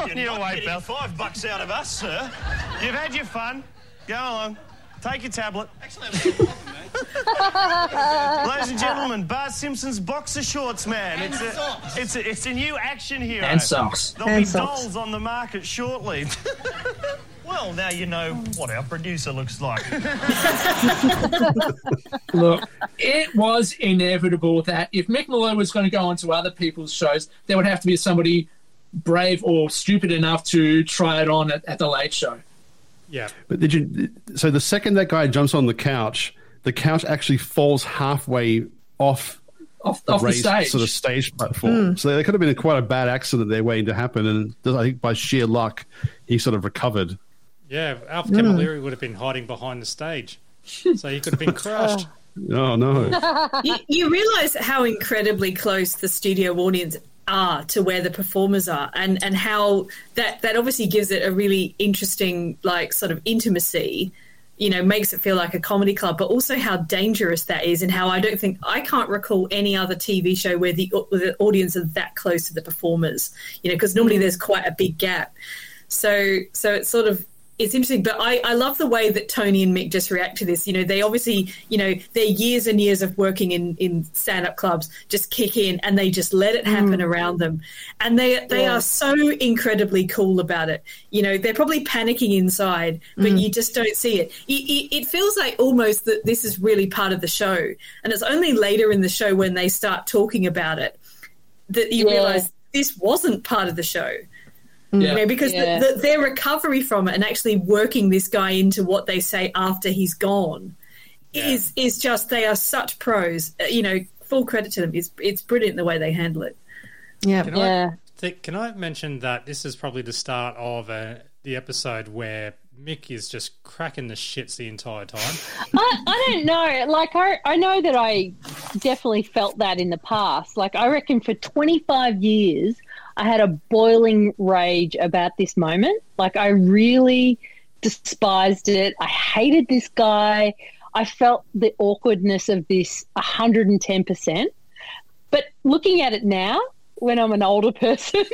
You're (laughs) You're not away, getting pal. five bucks out of us, sir. You've had your fun. Go along. Take your tablet. Actually, (laughs) Ladies and gentlemen, Bart Simpson's boxer shorts, man. And it's a, socks. it's a, it's a new action hero. And socks. There'll And be socks. dolls on the market shortly. (laughs) Well, now you know what our producer looks like. (laughs) Look, it was inevitable that if Mick Molloy was going to go on to other people's shows, there would have to be somebody brave or stupid enough to try it on at, at the late show. Yeah. But did you? So the second that guy jumps on the couch, the couch actually falls halfway off Off, the off the stage. sort of stage platform. Hmm. So there could have been a, quite a bad accident there waiting to happen, and I think by sheer luck, he sort of recovered. Yeah, Alf Camilleri would have been hiding behind the stage. (laughs) So he could have been crushed. Oh no! you, you realize how incredibly close the studio audience are to where the performers are and and how that that obviously gives it a really interesting like sort of intimacy you know makes it feel like a comedy club but also how dangerous that is and how i don't think i can't recall any other tv show where the, where the audience are that close to the performers you know because normally there's quite a big gap so so it's sort of it's interesting, but I, I love the way that Tony and Mick just react to this. You know, they obviously, you know, their years and years of working in, in stand up clubs just kick in and they just let it mm. happen around them. And they they Yeah. are so incredibly cool about it. You know, they're probably panicking inside, but mm. you just don't see it. It, it. it feels like almost that this is really part of the show. And it's only later in the show when they start talking about it that you Yeah. realize this wasn't part of the show. Yeah. You know, because Yeah. the, the, their recovery from it and actually working this guy into what they say after he's gone is is just they are such pros. Uh, You know, full credit to them. It's it's brilliant the way they handle it. Yeah. Can Yeah. I think, can I mention that this is probably the start of uh, the episode where Mick is just cracking the shits the entire time? (laughs) I, I don't know. Like I, I know that I definitely felt that in the past. Like I reckon for 25 years, I had a boiling rage about this moment. Like I really despised it. I hated this guy. I felt the awkwardness of this 110%. But looking at it now, when I'm an older (laughs) person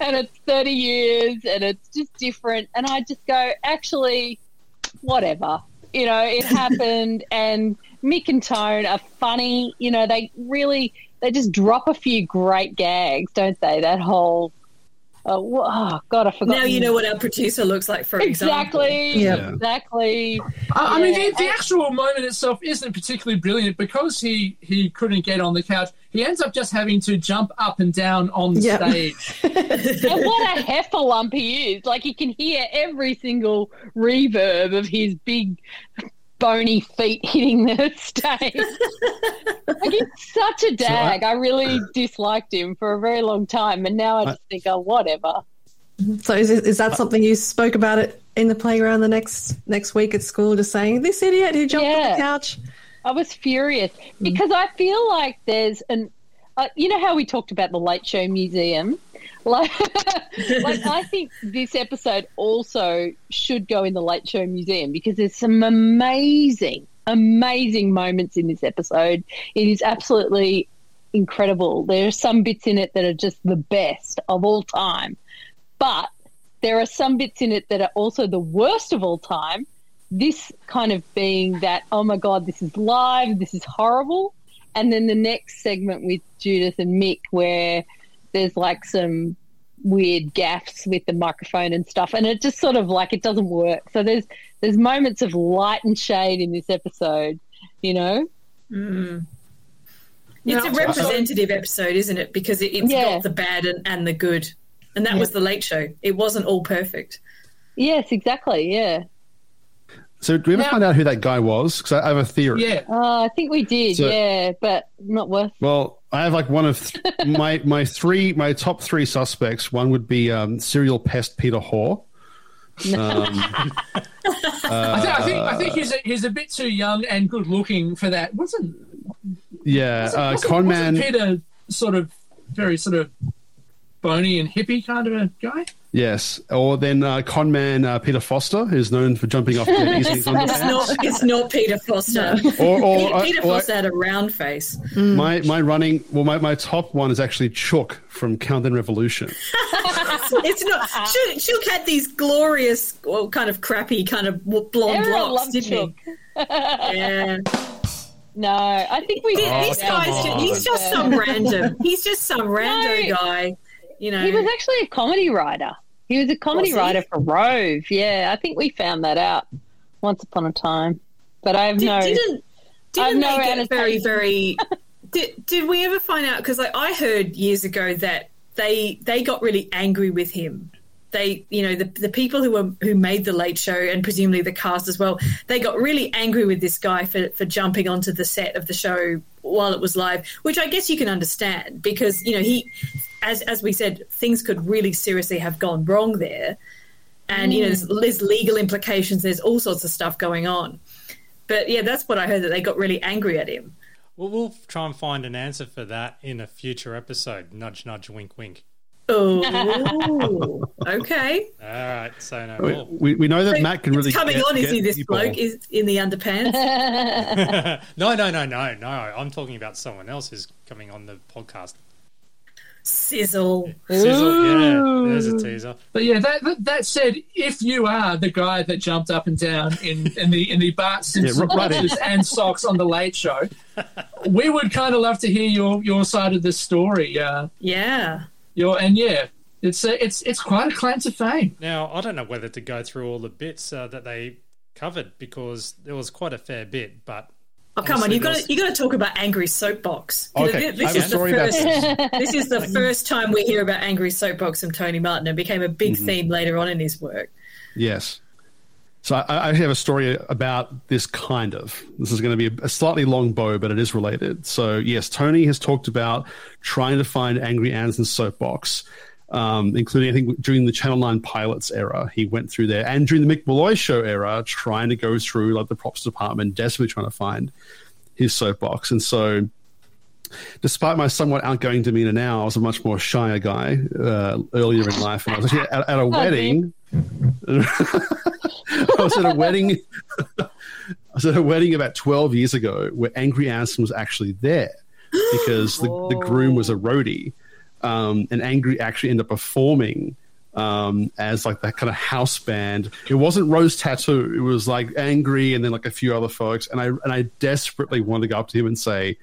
and it's 30 years and it's just different, and I just go, actually, whatever. You know, it happened, (laughs) and Mick and Tone are funny. You know, they really they just drop a few great gags, don't they? That whole oh, oh god, I forgot. Now you know what our producer looks like, for example. exactly, Yeah. exactly. I, I mean, the, the actual moment itself isn't particularly brilliant because he, he couldn't get on the couch. He ends up just having to jump up and down on the Yep. stage. (laughs) and what a heffalump he is! Like you can hear every single reverb of his big bony feet hitting the (laughs) stage. like he's such a (laughs) dag. I really disliked him for a very long time, and now I just think, oh, whatever. So is, is that something you spoke about it in the playground the next next week at school, just saying this idiot who jumped on the couch? I was furious mm. because I feel like there's an, uh, you know how we talked about the Late Show Museum, (laughs) like, like I think this episode also should go in the Late Show Museum because there's some amazing, amazing moments in this episode. It is absolutely incredible. There are some bits in it that are just the best of all time, but there are some bits in it that are also the worst of all time this kind of being that oh my god this is live this is horrible and then the next segment with judith and mick where there's like some weird gaffs with the microphone and stuff and it just sort of like it doesn't work so there's there's moments of light and shade in this episode you know mm-hmm. It's a representative episode, isn't it? Because it, it's Yeah. got the bad and, and the good. and that was the Late Show. It wasn't all perfect. Yes, exactly. Yeah. So, do we ever find out who that guy was? Because I have a theory. Yeah. Uh, I think we did. So- yeah, but not worth. Well, I have like one of th- (laughs) my my three my top three suspects. One would be um, serial pest Peter Hore. Um, (laughs) I, think, I think I think he's a, he's a bit too young and good looking for that. Wasn't yeah, wasn't, uh, wasn't, con wasn't man. Peter sort of very sort of bony and hippie kind of a guy? Yes, or then uh, con man uh, Peter Foster, who's known for jumping off jetties in his It's not. It's not Peter Foster. Or- or- Peter, or- Peter or- Foster had a round face. My my running well, my, my top one is actually Chook from Countdown Revolution. (laughs) it's not. Shook, Shook had these glorious, well, kind of crappy, kind of blonde Everyone locks, loved didn't he? Yeah. No, I think we. This guy's just, he's just some random. He's just some rando guy. You know, He was actually a comedy writer. He was a comedy Was writer for Rove. Yeah, I think we found that out once upon a time. But I have Did, no. didn't didn't no they get very very? (laughs) did, did we ever find out? Because like I heard years ago that they they got really angry with him. They, you know, the the people who were who made the Late Show and presumably the cast as well. They got really angry with this guy for for jumping onto the set of the show while it was live, which I guess you can understand because you know he, as as we said, things could really seriously have gone wrong there, and you know there's, mm. there's legal implications. There's all sorts of stuff going on. But yeah, that's what I heard that they got really angry at him. Well, we'll try and find an answer for that in a future episode. Nudge, nudge, wink, wink. Oh, (laughs) okay. All right, so no We, more. we, we know that Matt can really It's coming get- on, is he? This people. bloke is in the underpants. (laughs) no, no, no, no, no. I'm talking about someone else who's coming on the podcast. Sizzle. Sizzle, yeah, there's a teaser. But yeah, that, that that said, if you are the guy that jumped up and down in, in the in the Bart Simpson right and socks on the Late Show, we would kind of love to hear your your side of the story. Uh, yeah. Your and yeah, it's a, it's it's quite a claim to fame. Now, I don't know whether to go through all the bits uh, that they covered because there was quite a fair bit, but Oh come on! You got to you got to talk about angry soapbox. Okay, this a is the first. this. (laughs) this is the (laughs) first time we hear about angry soapbox from Tony Martin. It became a big Mhm. theme later on in his work. Yes. So I, I have a story about this kind of. This is going to be a slightly long bow, but it is related. So yes, Tony has talked about trying to find Angry Anderson's soapbox, um, including I think during the Channel Nine pilots era, he went through there, and during the Mick Molloy show era, trying to go through like the props department, desperately trying to find his soapbox. And so, despite my somewhat outgoing demeanor now, I was a much more shyer guy uh, earlier in life, and I was actually at, at a wedding. (laughs) I was at a wedding. (laughs) I was at a wedding about twelve years ago where Angry Anderson was actually there because the, the groom was a roadie, um, and Angry actually ended up performing um, as like that kind of house band. It wasn't Rose Tattoo. It was like Angry and then like a few other folks. And I and I desperately wanted to go up to him and say,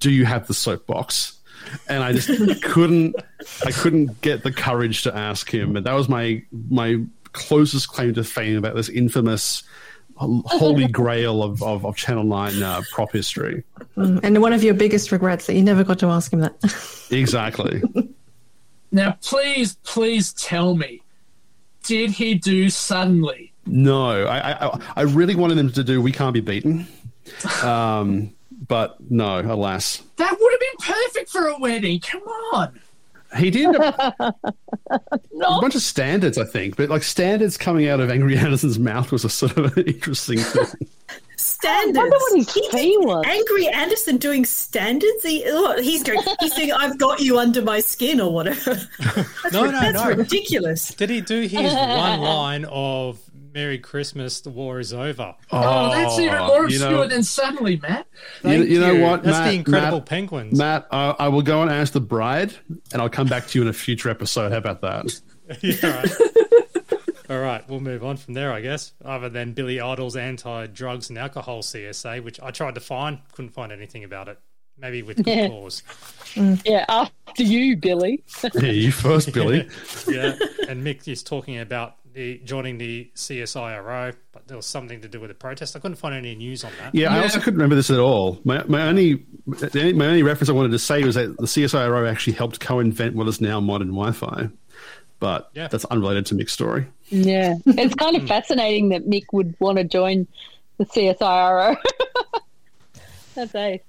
"Do you have the soapbox?" And I just (laughs) couldn't. I couldn't get the courage to ask him. And that was my my closest claim to fame about this infamous holy grail of, of, of Channel 9 uh, prop history. Mm, And one of your biggest regrets that you never got to ask him that. (laughs) Exactly. Now, please, please tell me, did he do suddenly? No, I, I, I really wanted them to do We Can't Be Beaten. Um, but no, alas. That would have been perfect for a wedding. Come on. He did (laughs) a, a bunch of standards, I think, but like standards coming out of Angry Anderson's mouth was a sort of an (laughs) interesting thing. Standards. Wonder what his He- fee was. Angry Anderson doing standards. He, oh, he's going. He's saying, "I've got you under my skin" or whatever. (laughs) That's, No, no, that's no. ridiculous. did he do his one line of "Merry Christmas, the war is over"? Oh, that's oh, even more you obscure know- than suddenly, Matt. You, Thank you know what? That's Matt, the Incredible Matt, Penguins. Matt, I, I will go and ask the bride, and I'll come back to you in a future episode. How about that? (laughs) yeah, right. All right, we'll move on from there, I guess. Other than Billy Idol's anti-drugs and alcohol CSA, which I tried to find, couldn't find anything about it. Maybe with good Yeah. cause. Mm. Yeah, after you, Billy. Yeah, you first, Billy. (laughs) yeah, and Mick is talking about the joining the CSIRO, but there was something to do with the protest. I couldn't find any news on that. Yeah, I also couldn't remember this at all. My, my only the only- my only reference I wanted to say was that the CSIRO actually helped co-invent what is now modern Wi-Fi. But Yeah. that's unrelated to Mick's story. Yeah, (laughs) it's kind of fascinating that Mick would want to join the CSIRO. (laughs) That's ace.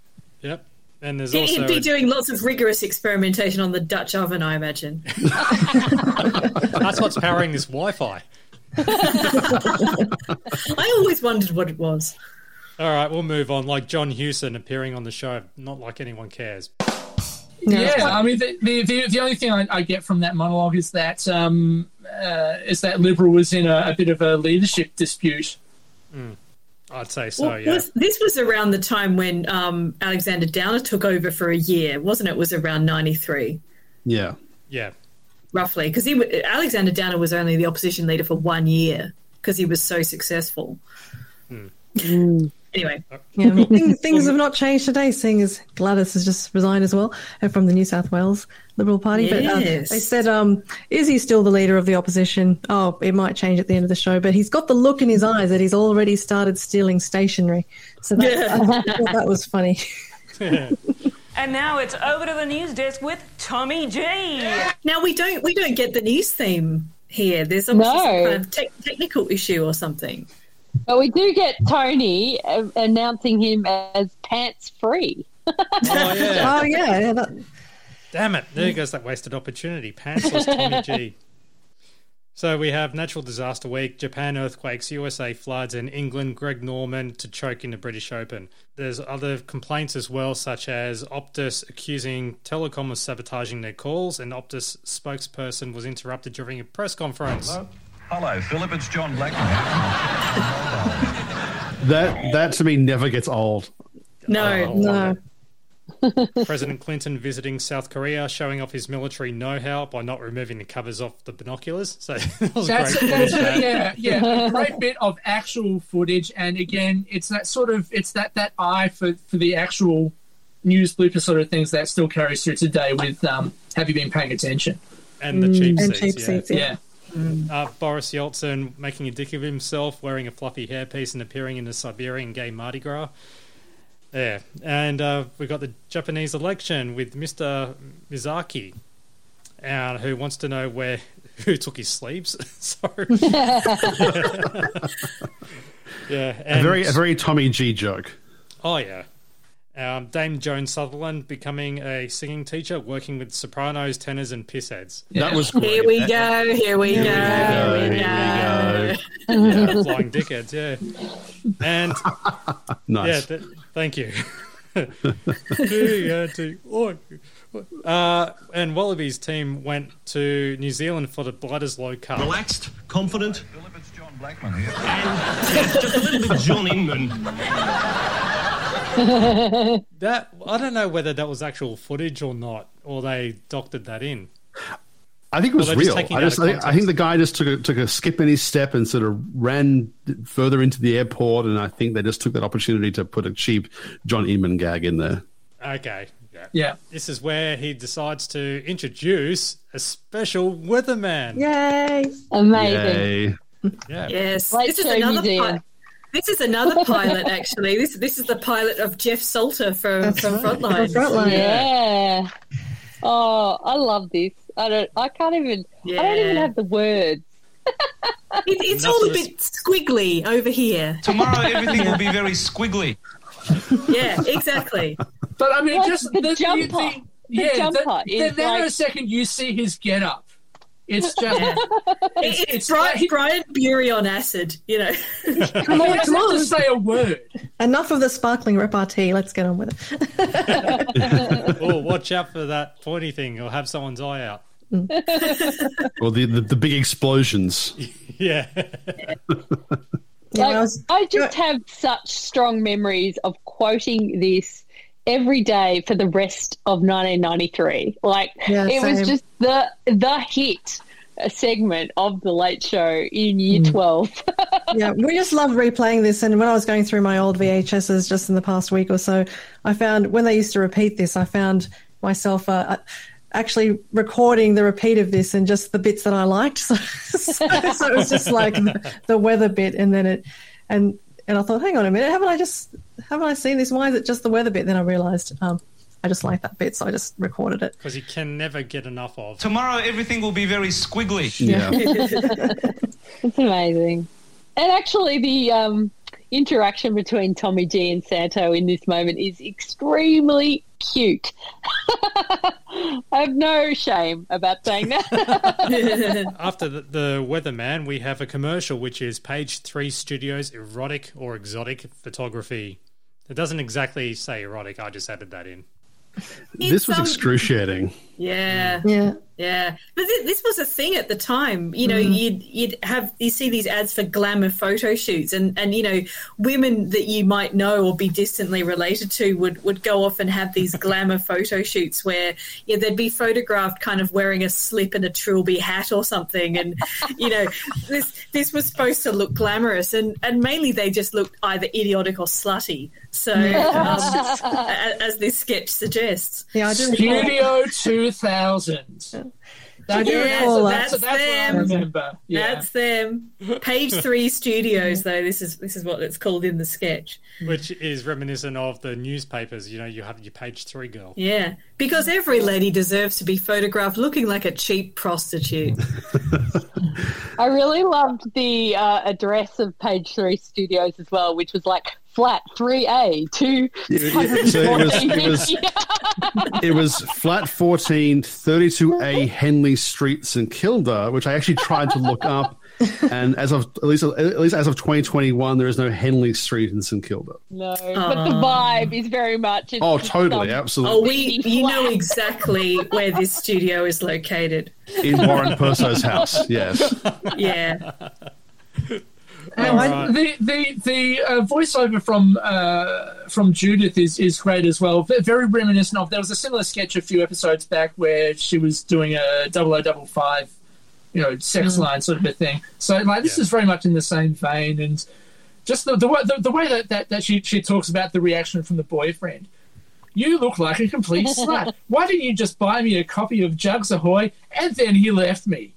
Yep. And there's He- also He'd be doing lots of rigorous experimentation on the Dutch oven, I imagine. (laughs) that's what's powering this Wi-Fi. (laughs) I always wondered what it was. All right, we'll move on. Like John Hewson appearing on the show, not like anyone cares. Yeah, I mean, the, the, the, the only thing I, I get from that monologue is that um, uh, is that Liberal was in a, a bit of a leadership dispute. Mm. I'd say so. Well, yeah. was, this was around the time when um, Alexander Downer took over for a year, wasn't it? It was around 93, Yeah. Yeah. roughly. Because he Alexander Downer was only the opposition leader for one year because he was so successful. Anyway, Yeah, things, things have not changed today, seeing as Gladys has just resigned as well uh, from the New South Wales Liberal Party. But uh, they said, um, is he still the leader of the opposition? Oh, it might change at the end of the show, but he's got the look in his eyes that he's already started stealing stationery. So that, Yeah. I thought that was funny. (laughs) And now it's over to the news desk with Tommy G. now we don't we don't get the news theme here. There's obviously some No. kind of tech technical issue or something. But we do get Tony uh, announcing him as pants free. Oh yeah. (laughs) oh, yeah. yeah that, Damn it! There goes that wasted opportunity. Pantsless Tommy G. So we have natural disaster week, Japan earthquakes, USA floods, and England Greg Norman to choke in the British Open. There's other complaints as well, such as Optus accusing Telecom of sabotaging their calls, and Optus spokesperson was interrupted during a press conference. Hello, Philip. It's John Blackman. That that to me never gets old. No, Oh, no. (laughs) President Clinton visiting South Korea, showing off his military know-how by not removing the covers off the binoculars. So (laughs) that was That's, great. that's footage, that. yeah, yeah, a great bit of actual footage, and again, it's that sort of it's that that eye for for the actual news blooper sort of things that still carries through today. With um, have you been paying attention? And the cheap and seats, cheap yeah. seats, yeah. Yeah. Uh, Boris Yeltsin making a dick of himself, wearing a fluffy hairpiece and appearing in a Siberian gay Mardi Gras. Yeah, and uh, we got the Japanese election with Mr. Mizaki, uh, who wants to know where (laughs) who took his sleeves. (laughs) so, (laughs) yeah, A very a very Tommy G joke. oh yeah. Um, Dame Joan Sutherland becoming a singing teacher, working with sopranos, tenors, and pissheads. That was great. Here we go. Here we go. Here we go. Here Yeah, (laughs) flying dickheads, yeah. And (laughs) Nice. Yeah, th- thank you. (laughs) Uh, and Wallabies team went to New Zealand for the Bledisloe Cup. Relaxed, confident, Philip, it's John Blackman here. and just a little bit John Inman. (laughs) That I don't know whether that was actual footage or not, or they doctored that in. I think it was Well, they're just real. I just I think, I think the guy just took a, took a skip in his step and sort of ran further into the airport, and I think they just took that opportunity to put a cheap John Inman gag in there. Okay. Yeah. Yeah. This is where he decides to introduce a special weatherman. Yay! Amazing. Yay. Yeah. Yes, Late this is another museum. Pilot. This is another pilot, actually. This this is the pilot of Jeff Salter from That's from right, Frontline. from Frontline. Yeah. Oh, I love this. I don't. I can't even. I don't even have the words. It, it's Enough all a this- bit squiggly over here. Tomorrow everything will be (laughs) very squiggly. Yeah, exactly. But I mean, Like just the jumper. The yeah, jumper the- is then in a second you see his get up. It's just Yeah. It's, it's Brian, like- Brian Bury on acid, you know. (laughs) come on, come on. to say a word. Enough of the sparkling repartee. Let's get on with it. (laughs) oh, watch out for that pointy thing. You'll have someone's eye out. Mm. Or the, the the big explosions. (laughs) Yeah. Yeah, Like, I was- I just have such strong memories of quoting this every day for the rest of 1993. Like Yeah, it was just the the hit uh, segment of the Late Show in Year Mm. 12. (laughs) yeah, we just love replaying this. And when I was going through my old VHSs just in the past week or so, I found when they used to repeat this, I found myself uh, actually recording the repeat of this and just the bits that I liked. So, (laughs) so, so it was just like (laughs) the, the weather bit, and then it, and and I thought, hang on a minute, haven't I just haven't I seen this? Why is it just the weather bit? Then I realised um, I just like that bit, so I just recorded it. Because you can never get enough of. Tomorrow everything will be very squiggly. Yeah. (laughs) (laughs) It's amazing. And actually, the um, interaction between Tommy G and Santo in this moment is extremely cute. (laughs) I have no shame about saying that. (laughs) After the, the weatherman, we have a commercial which is Page Three Studios erotic or exotic photography. It doesn't exactly say erotic. I just added that in. this was um, excruciating. Yeah, Yeah. Yeah. But th- this was a thing at the time. You know, Mhm. you'd you'd have you see these ads for glamour photo shoots, and and you know, women that you might know or be distantly related to would would go off and have these glamour (laughs) photo shoots where yeah, they'd be photographed kind of wearing a slip and a trilby hat or something, and you know, this this was supposed to look glamorous, and and mainly they just looked either idiotic or slutty. So, um, (laughs) a- as this sketch suggests. Yeah, I do recall- Studio 2000. That, that's, so that's, that's that's what I them. remember. Yeah. That's them. Page (laughs) three studios, though. This is this is what it's called in the sketch. Which is reminiscent of the newspapers. You know, you have your Page Three girl. Yeah, because every lady deserves to be photographed looking like a cheap prostitute. (laughs) I really loved the uh, address of Page Three Studios as well, which was like flat 3A, two. It, it- so it was, it was, (laughs) it was flat 14, 32A Henley Street, St Kilda, which I actually tried to look up. And as of at least at least as of 2021, there is no Henley Street in St Kilda. No, but the vibe is very much. It's Oh, totally, some- absolutely. Oh, we you know exactly where this studio is located. In Warren Perso's house, yes. Yeah. And Alright. the the the uh, voiceover from uh, from Judith is is great as well. Very reminiscent of there was a similar sketch a few episodes back where she was doing a double o double five, you know, sex Mm. line sort of a thing. So like this is very much in the same vein, and just the the, way- the, the way that, that that she she talks about the reaction from the boyfriend. You look like a complete slut. (laughs) Why didn't you just buy me a copy of Jugs Ahoy? And then he left me.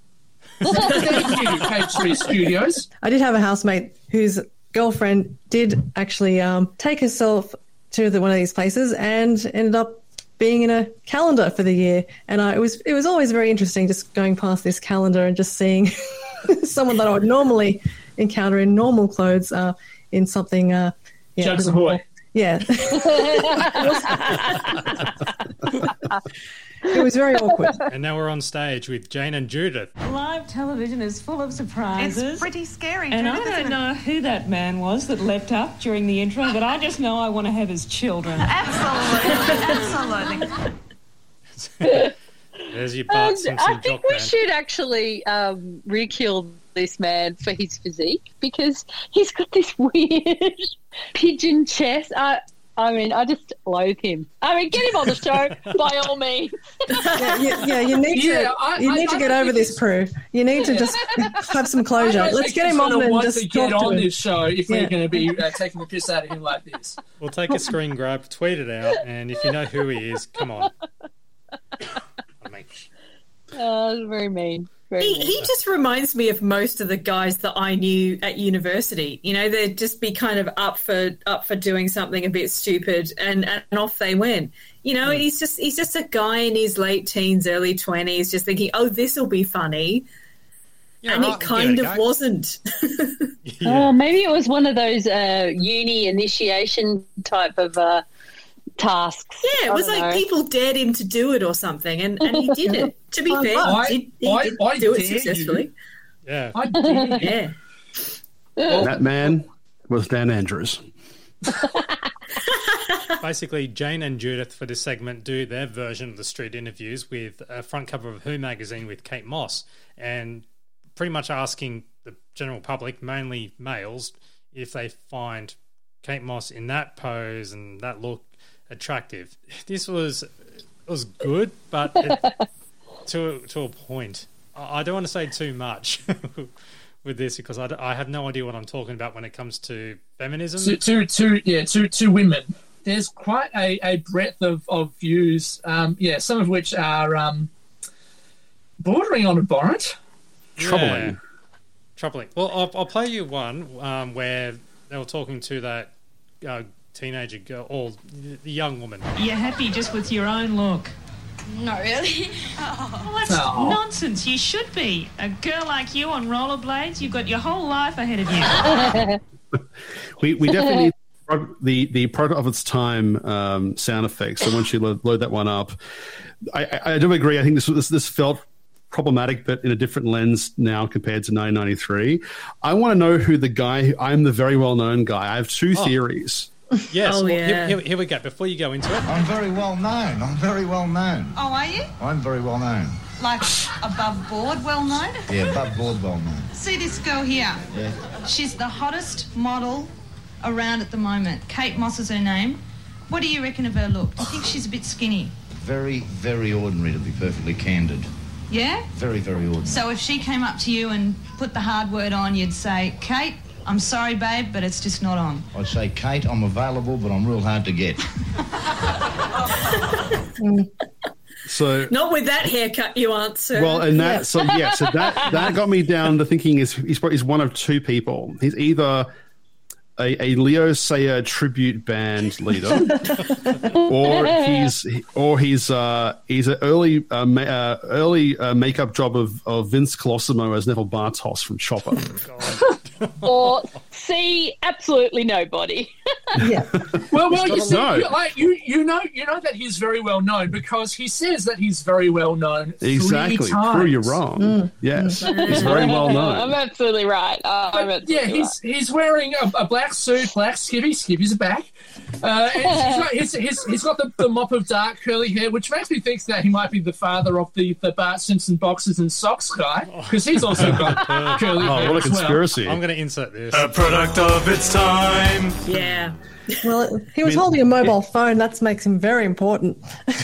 Thank you, Page Three Studios. I did have a housemate whose girlfriend did actually um, take herself to the, one of these places and ended up being in a calendar for the year. And I, it was it was always very interesting just going past this calendar and just seeing (laughs) someone that I would normally encounter in normal clothes uh, in something. Uh, yeah, Jugs a Ahoy. Yeah. (laughs) (laughs) it was very awkward. (laughs) And now we're on stage with Jane and Judith. Live television is full of surprises. It's pretty scary, And I don't isn't it? know who that man was that leapt up during the intro, but I just know I want to have his children. (laughs) Absolutely, absolutely. (laughs) There's your Um, Simpson I think we man. should actually um, re-kill this man for his physique because he's got this weird pigeon chest. I, I mean, I just loathe him. I mean, get him on the show (laughs) by all means. yeah, yeah, yeah, you need to I- you need I to get don't over this, Prue. You need to just have some (laughs) closure. I Let's get him on gonna and want just to talk get to on him. this show if Yeah. we're going to be uh, taking the piss out of him like this. We'll take a screen grab, tweet it out, and if you know who he is, come on. (laughs) I mean, Uh, very mean. Very He, mean. he just reminds me of most of the guys that I knew at university. You know, they'd just be kind of up for up for doing something a bit stupid, and, and off they went. You know, he's just he's just a guy in his late teens, early twenties, just thinking, "Oh, this will be funny," Yeah, and it kind of go. wasn't. (laughs) Oh, maybe it was one of those uh, uni initiation type of uh, tasks. Yeah, it was like know. people dared him to do it or something, and, and he did it. To be (laughs) fair, I- he did, he I- did I do it dare you. successfully. yeah. I dare you. (laughs) Yeah. That man was Dan Andrews. (laughs) Basically, Jane and Judith for this segment do their version of the street interviews with a front cover of Who magazine with Kate Moss, and pretty much asking the general public, mainly males, if they find Kate Moss in that pose and that look attractive. (laughs) This was was good, but it, (laughs) to to a point. I I don't want to say too much (laughs) with this because I have no idea what I'm talking about when it comes to feminism. Two, two, two, yeah, two, two women. There's quite a, a breadth of, of views, um, yeah, some of which are um, bordering on abhorrent. Troubling. Yeah. Troubling. Well, I'll, I'll play you one um, where they were talking to that uh, teenager girl or the young woman. You're happy just with your own look. Not really. Well, that's Oh. nonsense. You should be. A girl like you on rollerblades, you've got your whole life ahead of you. (laughs) We, we definitely need the the product of its time um, sound effects. So once you load, load that one up, I, I, I do agree. I think this this this felt problematic, but in a different lens now compared to 1993. I want to know who the guy. I'm the very well known guy. I have two Oh. theories. Yes. Oh, well, yeah. here, here, here we go. Before you go into it, I'm very well known. I'm very well known. Oh, are you? I'm very well known. Like above board, well known? Yeah, above board well known. See this girl here? Yeah. She's the hottest model around at the moment. Kate Moss is her name. What do you reckon of her look? Do you think she's a bit skinny? Very, very ordinary to be perfectly candid. Yeah? Very, very ordinary. So if she came up to you and put the hard word on, you'd say, Kate, I'm sorry, babe, but it's just not on. I'd say, Kate, I'm available, but I'm real hard to get. (laughs) So Not with that haircut, you answer. Well, and that so yeah, so that that got me down to thinking is he's he's one of two people. He's either a, a Leo Sayer tribute band leader, (laughs) or he's or he's uh, he's an early uh, ma- uh, early uh, makeup job of, of Vince Colosimo as Neville Bartos from Chopper. (laughs) or see absolutely nobody. (laughs) yeah. Well, well, you see, know. you, like you, you know, you know that he's very well known because he says that he's very well known. three exactly. times. True, you're wrong. Yes, he's very well (laughs) known. I'm absolutely right. Uh, I'm absolutely Yeah, he's he's wearing a, a black suit, black skivvy. Skivvy's back. Uh, and he's got, he's, he's, he's got the, the mop of dark curly hair, which makes me think that he might be the father of the, the Bart Simpson boxes and socks guy, because he's also got (laughs) curly Oh, hair. what a as well. conspiracy! I'm going to insert this. A product of its time. Yeah. Well, (laughs) he was I mean- holding a mobile phone. That makes him very important. (laughs)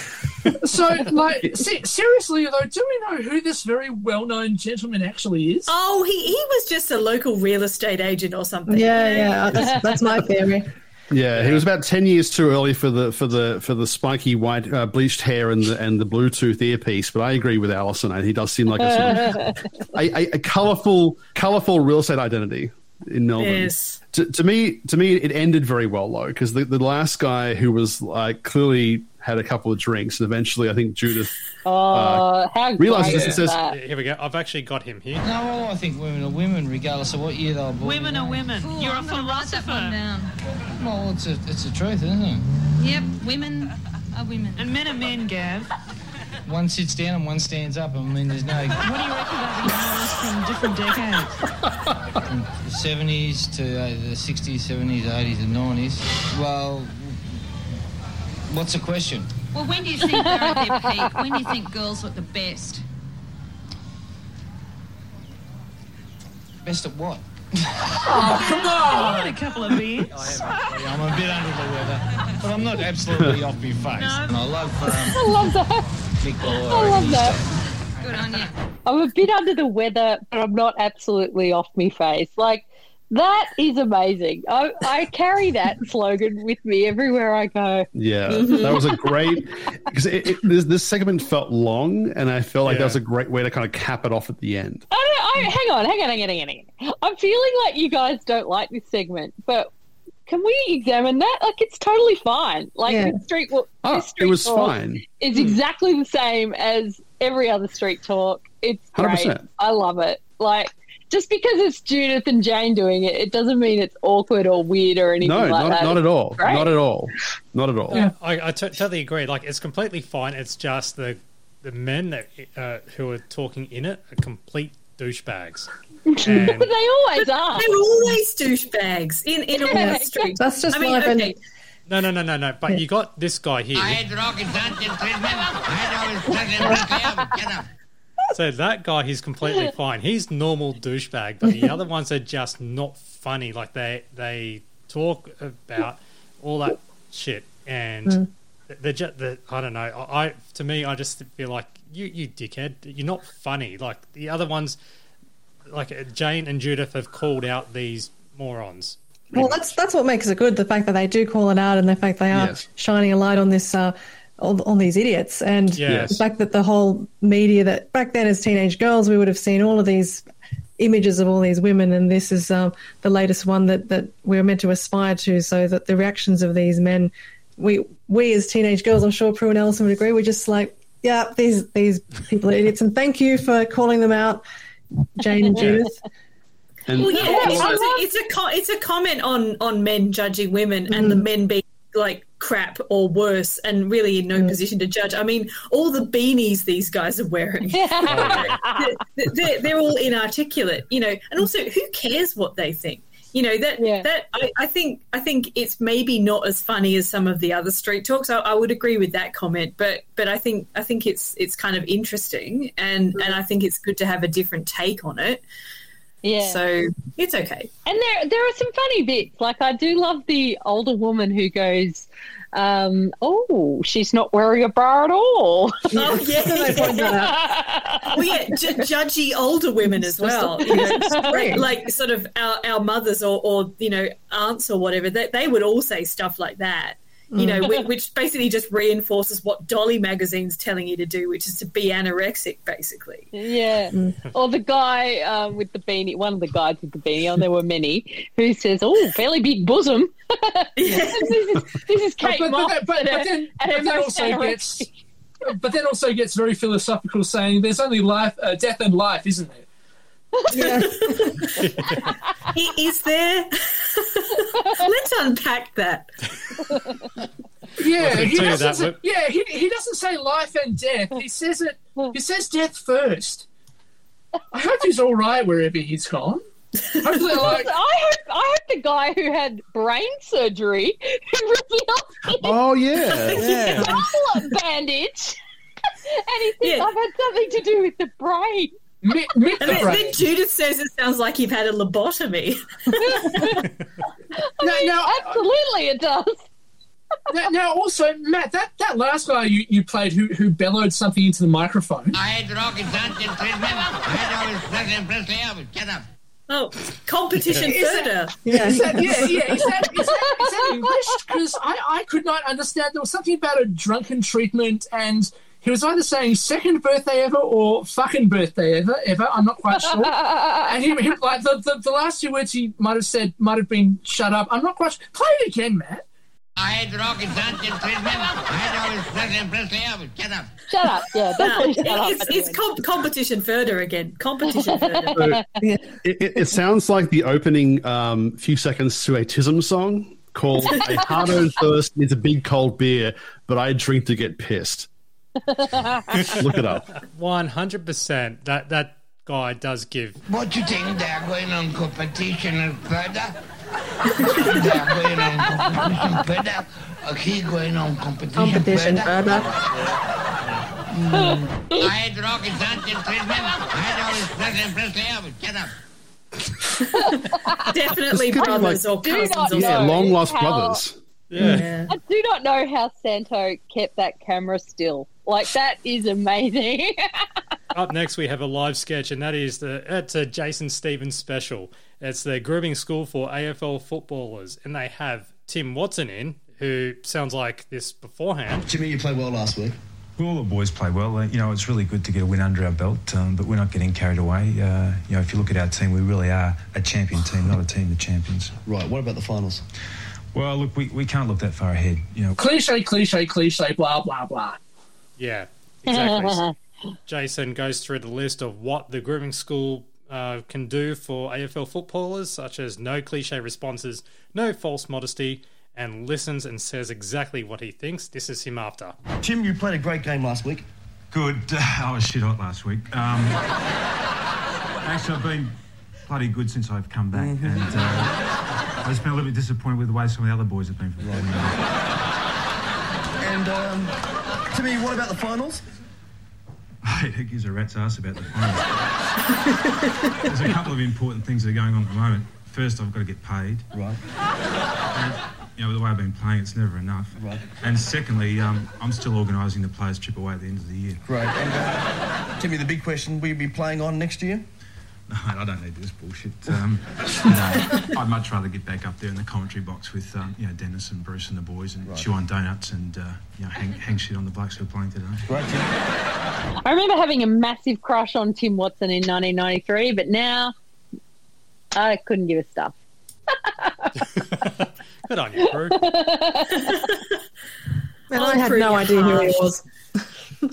So, like, se- seriously though, do we know who this very well-known gentleman actually is? Oh, he, he was just a local real estate agent or something. Yeah, yeah. That's, that's my theory. (laughs) Yeah, he was about ten years too early for the for the for the spiky white uh, bleached hair and the and the Bluetooth earpiece. But I agree with Alison. He does seem like a sort of (laughs) a, a, a colorful colorful real estate identity in Melbourne. Yes. To, to me, to me, it ended very well though, because the, the last guy who was like clearly had a couple of drinks, and eventually, I think Judith Oh, Uh, how realizes great it is says- that? Here we go. I've actually got him here. No, well, I think women are women, regardless of what year they were born. Women are women. You're a I'm gonna write that one philosopher. down. Well, it's a, it's the truth, isn't it? Yep, women are women. And men are men, Gav. (laughs) One sits down and one stands up. I mean, there's no What do you reckon about the models from different decades? from the 70s to uh, the 60s, 70s, 80s, and 90s. Well, what's the question? Well, when do you think they're at their peak? When do you think girls look the best? Best at what? Oh, come I on! had a couple of beers. I'm I'm a bit under the weather, but I'm not absolutely (laughs) off my face. No. And I love um, (laughs) I love that. Nick Baloy. I love that. Good on you. I'm a bit under the weather, but I'm not absolutely off my face. Like that is amazing. I, I carry that slogan with me everywhere I go. Yeah, mm-hmm. that was a great because it, it, this, this segment felt long, and I felt like that was a great way to kind of cap it off at the end. I don't, I, hang on, hang on, hang on, hang on, hang on. I'm feeling like you guys don't like this segment, but can we examine that? Like, it's totally fine. Like, Yeah. this street, well, Oh, ah, this it was talk fine. Is hmm. exactly the same as every other street talk. It's great. 100%. I love it. Like, just because it's Judith and Jane doing it, it doesn't mean it's awkward or weird or anything No, like not, that. not at all. Not at all. Not at all. Yeah, I, I t- totally agree. Like, it's completely fine. It's just the the men that uh, who are talking in it are complete douchebags. (laughs) But they always are. They're always douchebags in, in all (laughs) Yeah, the streets. That's just I mean, life and- okay. no, no, no, no, no. But you got this guy here. So that guy, he's completely (laughs) fine. He's normal douchebag, but the other ones are just not funny. Like they they talk about all that shit, and Mm. they're just the I don't know. I, I to me, I just feel like you you dickhead, you're not funny. Like the other ones, like uh, Jane and Judith have called out these morons. Well, that's that's what makes it good. The fact that they do call it out, and the fact they are Yes. shining a light on this, uh, on, on these idiots, and Yes. the fact that the whole media that back then as teenage girls we would have seen all of these images of all these women, and this is um, the latest one that that we're meant to aspire to, so that the reactions of these men, we we as teenage girls, I'm sure Prue and Alison would agree, we're just like, yeah, these these people are idiots, and thank you for calling them out, Jane and Judith. And Well, yeah, it's, it's, a, it's a it's a comment on on men judging women and the men being like crap or worse and really in no mm. position to judge. I mean, all the beanies these guys are wearing, (laughs) (laughs) they're, they're, they're all inarticulate, you know. And also, who cares what they think? You know that that I, I think I think it's maybe not as funny as some of the other street talks. I, I would agree with that comment, but but I think I think it's it's kind of interesting and mm. and I think it's good to have a different take on it. Yeah. So it's okay. And there there are some funny bits. Like I do love the older woman who goes, um, "Oh, she's not wearing a bra at all." (laughs) Oh yeah, well, yeah, ju- judgy older women as well. You know, like, (laughs) like sort of our, our mothers or, or you know aunts or whatever. They, they would all say stuff like that. You know, Mm. which, which basically just reinforces what Dolly magazine's telling you to do, which is to be anorexic, basically. Yeah. Or the guy um, with the beanie, one of the guys with the beanie, and there were many, who says, "Oh, fairly big bosom." (laughs) this, is, this is Kate but, Moss. but, but, and but then, but then also anorexic. gets, but then also gets very philosophical, saying there's only life, uh, death, and life, isn't there? He is there. (laughs) Let's unpack that. Yeah, Well, he doesn't. that, Say, yeah, he, he doesn't say life and death. He says it. He says death first. I hope he's all right wherever he's gone. Hopefully, (laughs) like I hope I hope the guy who had brain surgery who (laughs) revealed Oh yeah, his double bandage, and he says, "I've had something to do with the brain." And then, then Judith says it sounds like you've had a lobotomy. (laughs) I mean, absolutely, it does. now, now, also, Matt, that, that last guy you, you played who who bellowed something into the microphone. I had rocket Johnson treatment. I had always President Presley Elvis. Get up. Oh, competition Is that- further. Is that, yeah, yeah. Is that, is that, is that English? Because I, I could not understand. There was something about a drunken treatment, and he was either saying second birthday ever or fucking birthday ever. Ever, I'm not quite sure. (laughs) and he, he like the, the the last two words he might have said might have been shut up. I'm not quite. sure. Play it again, Matt. I had rocket Johnson treatment. I had always President Presley Elvis. Get up. Shut up. Yeah, definitely shut up. it's it's com- competition further again. Competition (laughs) further. So, it, it, it sounds like the opening um, few seconds to a Tism song called (laughs) "A Hard Earned Thirst Needs a Big Cold Beer, but I Drink to Get Pissed." Look it up. One hundred percent. That that guy does give. What do you think they're going on competition further? they're going on competition further. He going on competition, Competition further. further. I had rocket Johnson treatment. I had always President Presley Elvis. Get up. Definitely It's kind of brothers like- or cousins. or Yeah, long lost how- brothers. Yeah. I do not know how Santo kept that camera still. Like that is amazing. (laughs) Up next, we have a live sketch, and that is the it's a Jason Stephens special. It's the grooming school for AFL footballers, and they have Tim Watson in, who sounds like this beforehand. Jimmy, you played well last week. Well, all the boys play well. Uh, You know, it's really good to get a win under our belt, um, but we're not getting carried away. Uh, you know, if you look at our team, we really are a champion team, not a team of champions. Right. What about the finals? Well, look, we, we can't look that far ahead. You know, Cliche, cliche, cliche. Blah blah blah. Yeah, exactly. (laughs) Jason goes through the list of what the grooming school uh, can do for AFL footballers, such as no cliche responses, no false modesty, and listens and says exactly what he thinks. This is him after. Tim, you played a great game last week. good. (laughs) I was shit hot last week. Um, actually, I've been bloody good since I've come back, and uh, I've just been a little bit disappointed with the way some of the other boys have been. And um, Timmy, what about the finals? (laughs) Mate, who gives a rat's ass about the finals? (laughs) There's a couple of important things that are going on at the moment. First, I've got to get paid. Right. And, you know, the way I've been playing, it's never enough. Right. And secondly, um, I'm still organising the players' trip away at the end of the year. Great. And uh, Timmy, the big question: Will you be playing on next year? No, (laughs) I don't need this bullshit. Um, (laughs) no, I'd much rather get back up there in the commentary box with, um, you know, Dennis and Bruce and the boys and chew on donuts and, uh, you know, hang, hang shit on the blokes who are playing today. Great. I remember having a massive crush on Tim Watson in 1993, but now I couldn't give a stuff. (laughs) Good on you, Brew. And Oh, I had no idea who he was.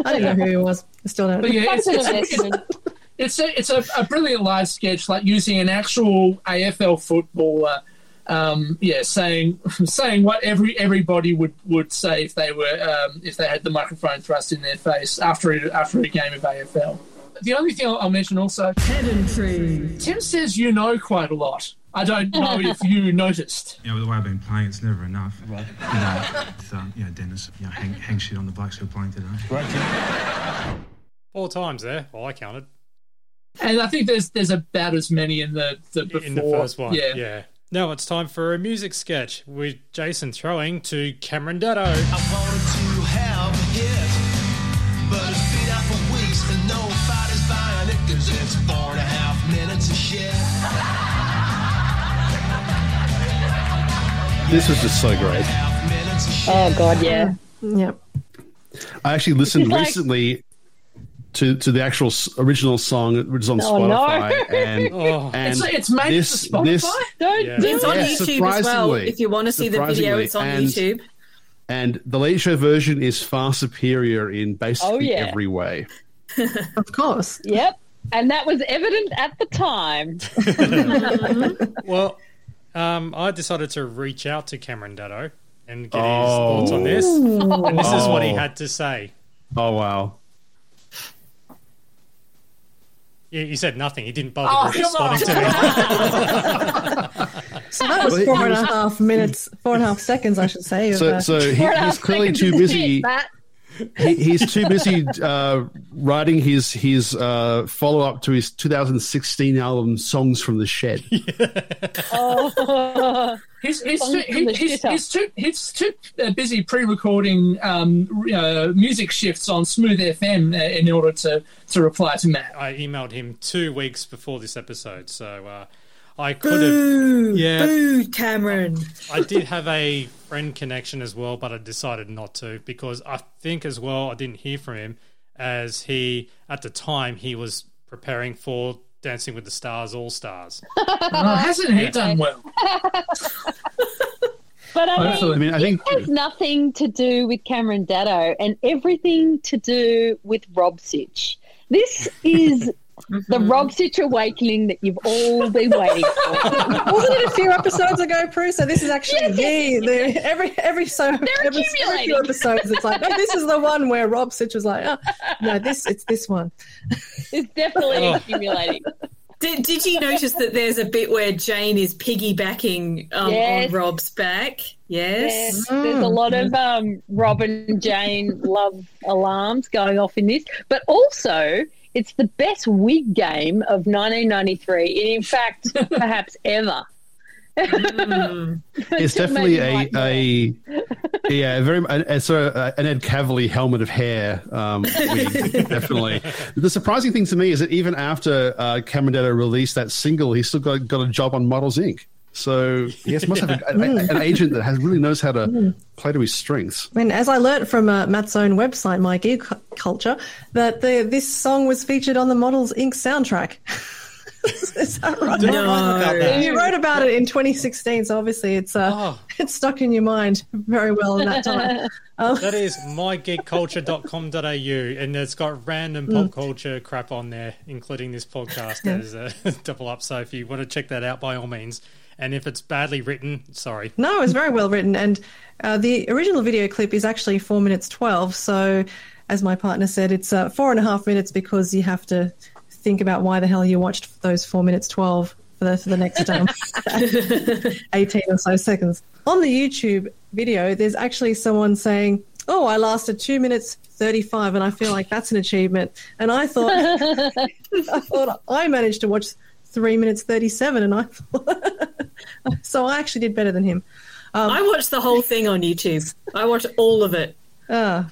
I didn't know who he was. I still don't. But yeah, it's, it's, it's, it's a it's a, a brilliant live sketch, like using an actual AFL footballer. Um, yeah, saying (laughs) saying what every everybody would, would say if they were um, if they had the microphone thrust in their face after a, after a game of AFL. The only thing I'll, I'll mention also, pedantry. Tim says you know quite a lot. I don't know (laughs) if you noticed. You know, the way I've been playing, it's never enough. You know, with, um, you know, Dennis, you know, hang, hang shit on the blokes who are playing today. Four times there. Well, I counted. And I think there's there's about as many in the, the before. in the first one. Yeah. yeah. Now it's time for a music sketch with Jason throwing to Cameron Daddo. I wanted to have a hit, but it's been out for weeks and nobody's buying it 'cause it's four and a half minutes of shit. This was just so great. Oh God, yeah. Yep. I actually listened like- recently to to the actual original song, which is on Oh, no. Spotify, and Oh. (laughs) and It's- it's made it this Spotify? this Don't Yeah. do It's on Yeah, YouTube as well. If you want to see the video, it's on Surprisingly. YouTube. and the Late Show version is far superior in basically Oh, yeah. every way. (laughs) Of course. Yep. And that was evident at the time. (laughs) Well, um, I decided to reach out to Cameron Daddo and get his Oh. thoughts on this. And this is what he Oh. had to say. Oh wow! Yeah, he said nothing. He didn't bother Oh, come responding to me. (laughs) So that was Well, he four and a was- half minutes, four and a half seconds, I should say. of, So uh, so he, Four and a he's clearly too busy. He, he's too busy uh, writing his his uh, follow up to his 2016 album "Songs from the Shed." (laughs) Oh. He's, he's, too, he, he's, he's too he's too uh, busy pre-recording um, uh, music shifts on Smooth FM uh, in order to, to reply to Matt. I emailed him two weeks before this episode, so uh, I could have. Yeah. Boo, Cameron. I did have a friend connection as well, but I decided not to because I think as well I didn't hear from him as he at the time he was preparing for Dancing with the Stars All Stars. (laughs) Oh, hasn't he done well? (laughs) But I mean, Hopefully. I mean, I think it has nothing to do with Cameron Daddo and everything to do with Rob Sitch. This is (laughs) the Rob Sitch awakening that you've all been waiting for. (laughs) Wasn't it a few episodes ago, Prue? So this is actually Yes, the, the every every so every, every few episodes. It's like, oh, this is the one where Rob Sitch was like, oh, no, this it's this one. It's definitely Oh. accumulating. Did, did you notice that there's a bit where Jane is piggybacking um, Yes. on Rob's back? Yes. Yes, there's a lot of um, Rob and Jane love alarms going off in this, but also it's the best wig game of 1993, and in fact, (laughs) perhaps ever. Mm. (laughs) it's definitely make a, it a yeah very a, so uh, an Ed Cavalier helmet of hair. Um, wig, (laughs) definitely. The surprising thing to me is that even after uh, Cameron Daddo released that single, he still got got a job on Models Inc. So yes, must have a, a, an agent that has really knows how to play to his strengths. And as I learnt from uh, Matt's own website, My Geek Cu- Culture, that the, this song was featured on the Models Inc. soundtrack. (laughs) Is that right? Did I write about that? You wrote about it in 2016, so obviously it's uh, Oh. it's stuck in your mind very well in that time. (laughs) Um, That is mygeekculture.com.au, and it's got random pop culture crap on there, including this podcast as a (laughs) double up. So if you want to check that out, by all means. And if it's badly written, sorry. No, it's very well written, and uh, the original video clip is actually four minutes twelve. So, as my partner said, it's uh, four and a half minutes because you have to think about why the hell you watched those four minutes twelve for the for the next um, (laughs) eighteen or so seconds. On the YouTube video, there's actually someone saying, "Oh, I lasted two minutes." 35 and I feel like that's an achievement and I thought (laughs) I thought I managed to watch 3 minutes 37 and I thought (laughs) so I actually did better than him I watched the whole thing on YouTube. I watched all of it. Ah,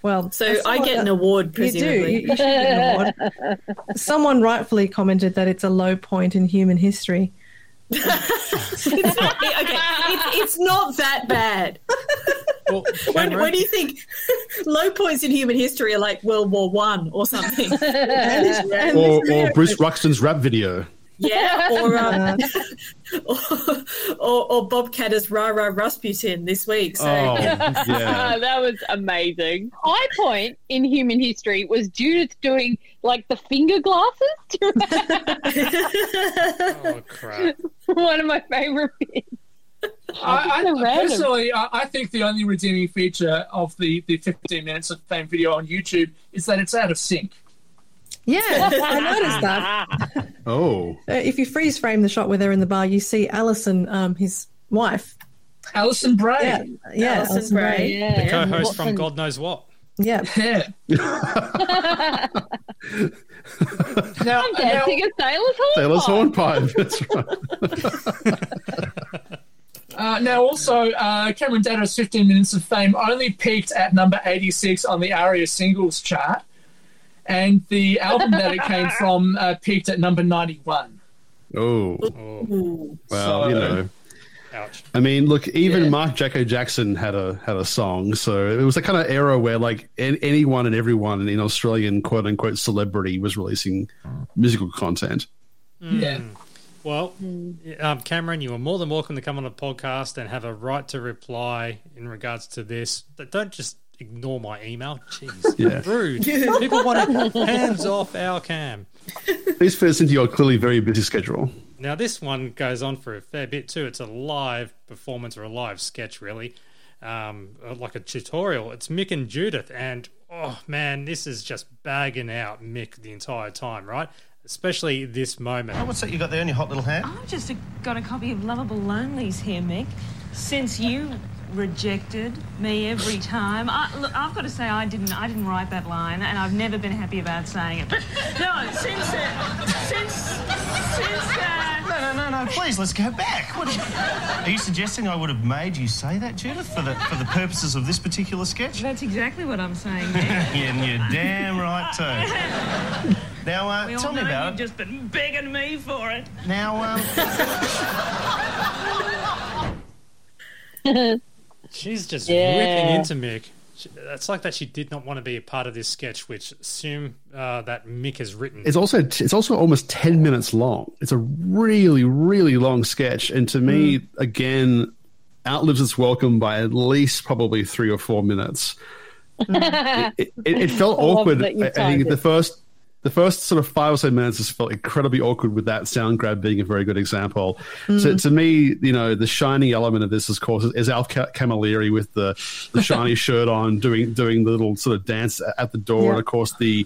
well, So that's I what- get an award, You do. presumably. You, you should get an award. (laughs) Someone rightfully commented that it's a low point in human history. (laughs) it's not, okay, it's, it's not that bad. Well, When, when do you think low points in human history are like World War One or something? And, and Or, or Bruce clip- Ruxton's rap video. Yeah, or, um, (laughs) or, or or Bobcat as Ra Ra Rasputin this week. So Oh, (laughs) that was amazing. High point in human history was Judith doing like the finger glasses. oh (laughs) crap! One of my favorite bits. I, I, so random. personally, I, I think the only redeeming feature of the, the 15 minutes of fame video on YouTube is that it's out of sync. Yeah, I noticed that. (laughs) Oh. Uh, if you freeze frame the shot where they're in the bar, you see Alison, um, his wife. Alison Brahe. Yeah, yeah Alison Alison Brahe. Brahe. Yeah. The co-host from God knows what. Yeah. (laughs) Yeah. (laughs) now, I'm dancing a sailor's horn. Sailor's hornpipe. That's right. Uh, now, also, uh, Cameron Daddo's 15 Minutes of Fame only peaked at number 86 on the ARIA singles chart, and the album that it came (laughs) from uh, peaked at number 91. Oh. Ooh. Well, So- you know. Ouch. I mean, look, even Mark Jacko Jackson had a had a song, so it was a kind of era where like an, anyone and everyone in Australian quote unquote celebrity was releasing musical content. Yeah. Well, um, Cameron, you are more than welcome to come on the podcast and have a right to reply in regards to this. But don't just ignore my email. Jeez, (laughs) Yeah. rude. People want to (laughs) hands off our cam. Please fit us into your clearly very busy schedule. Now, this one goes on for a fair bit too. It's a live performance or a live sketch, really, um, like a tutorial. It's Mick and Judith, and oh man, this is just bagging out Mick the entire time, right? Especially this moment. What's that you got there in your hot little hand? I've just got a copy of Lovable Lonelies here, Mick. Since you rejected me every (laughs) time, I, look, I've got to say I didn't. I didn't write that line, and I've never been happy about saying it. But no, since uh, since since. Uh, No, no, no, no. Please, let's go back. What are, you, are you suggesting I would have made you say that, Judith, for the for the purposes of this particular sketch? That's exactly what I'm saying. (laughs) Yeah, and you're damn right too. (laughs) Now, uh, We all tell me know about you've it. just been begging me for it. Now, um, She's just Yeah. ripping into Mick. She- It's like that she did not want to be a part of this sketch, which assume uh, that Mick has written. It's also it's also almost ten minutes long. It's a really really long sketch, and to me, again, outlives its welcome by at least probably three or four minutes. (laughs) it, it, it felt I awkward. I, I think it. the first the first sort of five or so minutes just felt incredibly awkward with that sound grab being a very good example. To, to me, you know, the shiny element of this, is, of course, is Alf Ca- Camilleri with the, the (laughs) shiny shirt on, doing doing the little sort of dance at the door, Yeah. and of course the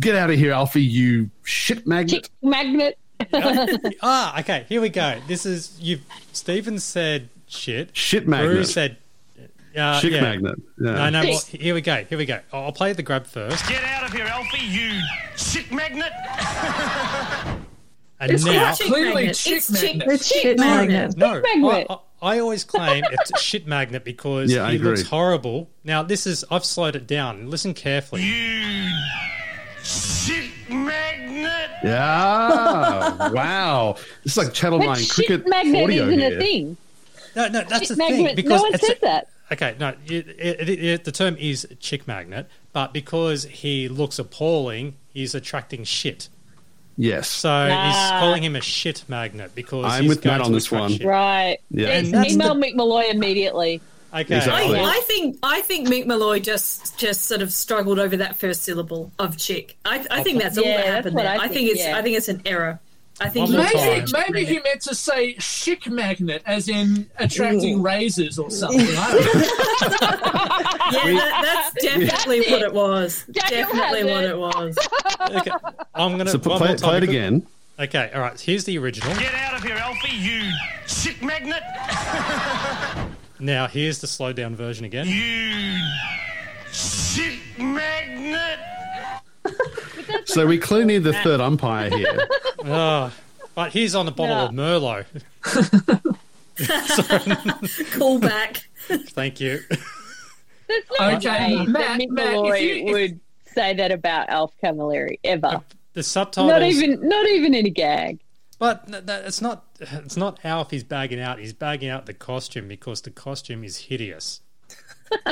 "Get out of here, Alfie, you shit magnet." Chick magnet. (laughs) ah, okay, here we go. This is you. Stephen said shit. Shit Brew magnet. said uh, Shit yeah. magnet. Yeah. No, no. Well, here we go. Here we go. I'll I'll play the grab first, get out of here, Alfie, you shit magnet. and It's now. not clearly magnet. chick It's chick- magnet. It's shit magnet. No, I, magnet. I, I always claim it's a shit magnet because Yeah, he looks horrible. Now this is I've slowed it down. Listen carefully. You shit magnet. Yeah. (laughs) wow. This is like Channel But 9 shit cricket magnet audio isn't here. a thing. No, no, that's Shit the thing because no one it's says a- that. Okay, no, it, it, it, it, the term is chick magnet, but because he looks appalling, he's attracting shit. Yes. So Ah. he's calling him a shit magnet because I'm he's with going Matt on this attract one. shit. Right. Yeah. Yes, And email the- Mick Molloy immediately. Okay, Exactly. I, I think I think Mick Molloy just just sort of struggled over that first syllable of chick. I, I think that's all that happened what there. I I think, think, it's yeah. I think it's an error. I think One more he- time. Maybe, maybe he meant to say chick magnet, as in attracting razors or something. I don't know. (laughs) (laughs) Yeah, that, that's (laughs) definitely what it was. Daniel definitely what it. it was. okay. I'm gonna So one play, play it because- again. Okay, all right. Here's the original. Get out of here, Alfie, you shit magnet. Now here's the slowed down version again. You shit magnet. So we clearly need the third umpire here. (laughs) Ah, but he's on a bottle Yeah. of Merlot. (laughs) Call back. Thank you. That's not Okay, right Matt, that Mick Matt, if Molloy you- if- would say that about Alf Camilleri ever. The subtitles. Not even, not even in a gag. But th- th- it's not. It's not Alf he's bagging out. He's bagging out the costume because the costume is hideous.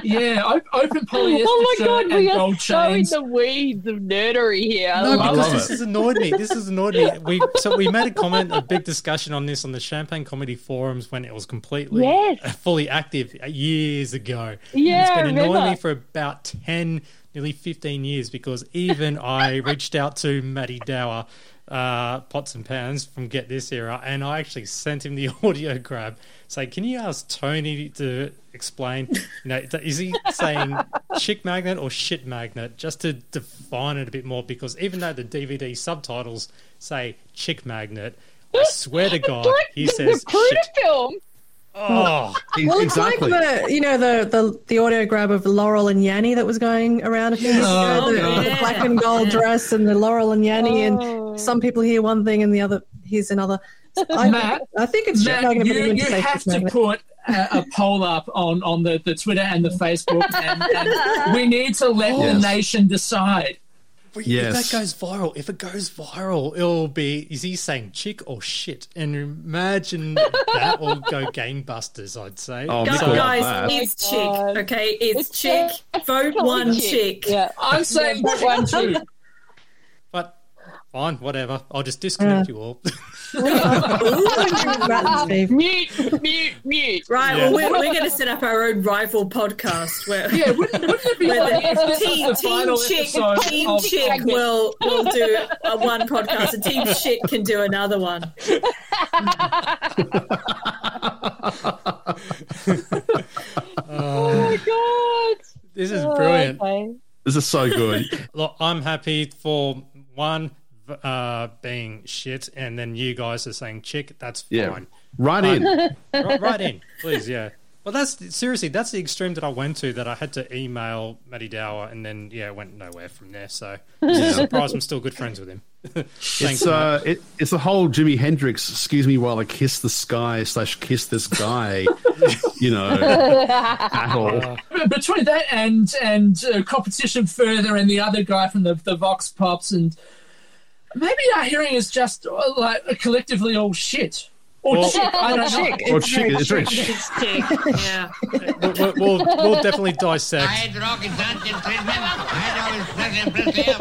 Yeah, open polyester oh my shirt god, and we are gold so in chains. the weeds of nerdery here. No, love because it. this has annoyed me. This has annoyed me. (laughs) We so we made a comment, a big discussion on this on the Champagne Comedy forums when it was completely Yes. fully active years ago. And Yeah, it's I been annoying me for about ten, nearly fifteen years because even I reached out to Matty Dower, uh, Pots and Pans from Get This Era, and I actually sent him the (laughs) audio grab. Say, can you ask Tony to explain? You know, is he saying chick magnet or shit magnet? Just to define it a bit more, because even though the DVD subtitles say chick magnet, I swear to (laughs) God, he the says shit. film. Oh, Well, it's like the you know the, the the audio grab of Laurel and Yanny that was going around a few years Oh. The, God. the black and gold dress and the Laurel and Yanny, Oh. and some people hear one thing and the other hears another. I, Matt, I think it's Matt, magnet, you, you have to magnet. put a, a poll up on, on the, the Twitter and the Facebook, and, and we need to let the nation decide. If Yes. that goes viral, if it goes viral, it'll be is he saying chick or shit? And imagine that will go (laughs) gangbusters, I'd say. Oh, Guys, Mick guys, it's Oh, chick. Okay, it's, It's chick. (laughs) chick. Vote one chick. chick. Yeah. I'm saying Yeah, one, two. But fine, whatever. I'll just disconnect Yeah. you all. (laughs) Matt. Mute, mute, mute. Right, Yeah. well, we're, we're going to set up our own rival podcast where, Yeah, wouldn't, wouldn't it be (laughs) where the team, the team chick, team of chick will, will do a one podcast and team shit can do another one. Oh my god. this is Oh, brilliant. okay. This is so good. (laughs) Look, I'm happy for one uh, being shit, and then you guys are saying chick. That's Yeah. fine. Right in. (laughs) right, right in, please. Yeah. Well, that's seriously. That's the extreme that I went to. That I had to email Matty Dower, and then yeah, went nowhere from there. So Yeah. surprised I'm still good friends with him. (laughs) Thanks, It's uh, it, it's the whole Jimi Hendrix. Excuse me while I kiss the sky slash kiss this guy. (laughs) you know, battle. But Between that and and uh, competition further, and the other guy from the the Vox Pops, and maybe our hearing is just uh, like collectively all shit or Well- chick. I don't know. Chick. Or It's chick, it's very chick. It's chick, yeah. we'll, we'll, we'll, we'll definitely dissect. I had rocket dancing treatment. I always present, present.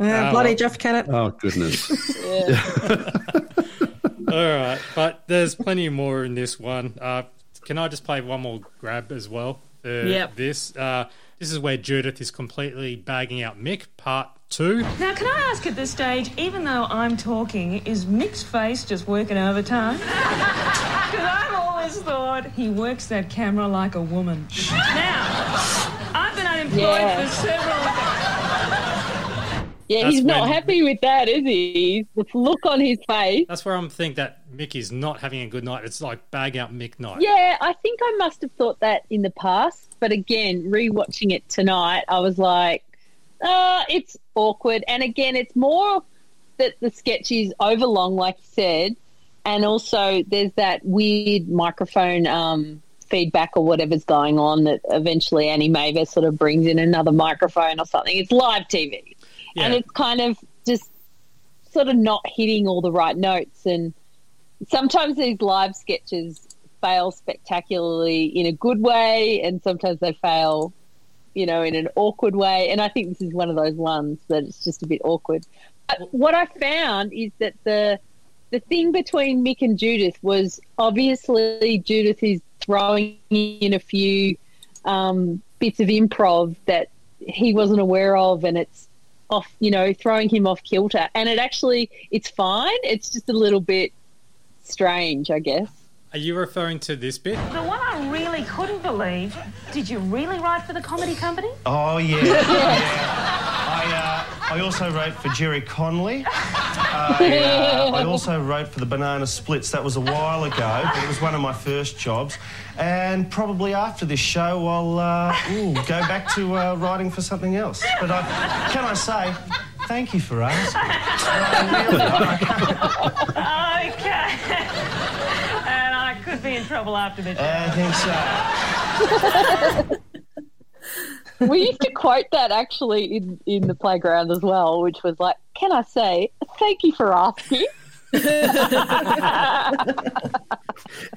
Yeah, Ah, bloody well. Jeff Kennett. Oh goodness. (laughs) (laughs) All right, but there's plenty more in this one. Uh, can I just play one more grab as well? For Yep. This uh, this is where Judith is completely bagging out Mick. Part two. Now, can I ask at this stage, even though I'm talking, is Mick's face just working overtime? (laughs) Because I've always thought he works that camera like a woman. Now, I've been unemployed Yeah. for several. Yeah, That's he's not when- happy with that, is he? The look on his face. That's where I'm thinking that Mickey's not having a good night. It's like bag out Mick night. Yeah, I think I must have thought that in the past, but again, rewatching it tonight, I was like, uh, it's awkward. And again, it's more that the sketch is overlong, like you said, and also there's that weird microphone um, feedback or whatever's going on that eventually Annie Mavis sort of brings in another microphone or something. It's live TV, and it's kind of just sort of not hitting all the right notes. And sometimes these live sketches fail spectacularly in a good way and sometimes they fail you know in an awkward way. And i think this is one of those ones that it's just a bit awkward. But what i found is that the the thing between mick and judith was obviously judith is throwing in a few um, bits of improv that he wasn't aware of and it's off you know throwing him off kilter and it actually it's fine it's just a little bit strange i guess Are you referring to this bit? The one I really couldn't believe. Did you really write for the comedy company? Oh, yeah. (laughs) yeah. (laughs) I, uh, I also wrote for Gerry Connolly. I, uh, (laughs) I also wrote for the Banana Splits. That was a while ago, but it was one of my first jobs. And probably after this show, I'll uh, ooh, go back to uh, writing for something else. But I, can I say, thank you for asking. I- okay. and I could be in trouble after this. I think so. (laughs) we used to quote that actually in, in the playground as well, which was like, "Can I say thank you for asking?" (laughs)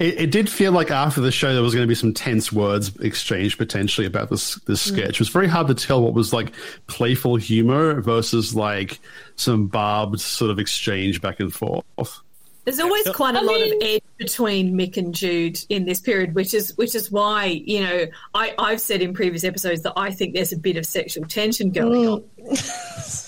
It, it did feel like after the show there was going to be some tense words exchanged potentially about this this Mm. sketch. It was very hard to tell what was like playful humor versus like some barbed sort of exchange back and forth. There's always quite a lot of edge between Mick and Jude in this period, which is which is why you know I, I've said in previous episodes that I think there's a bit of sexual tension going on.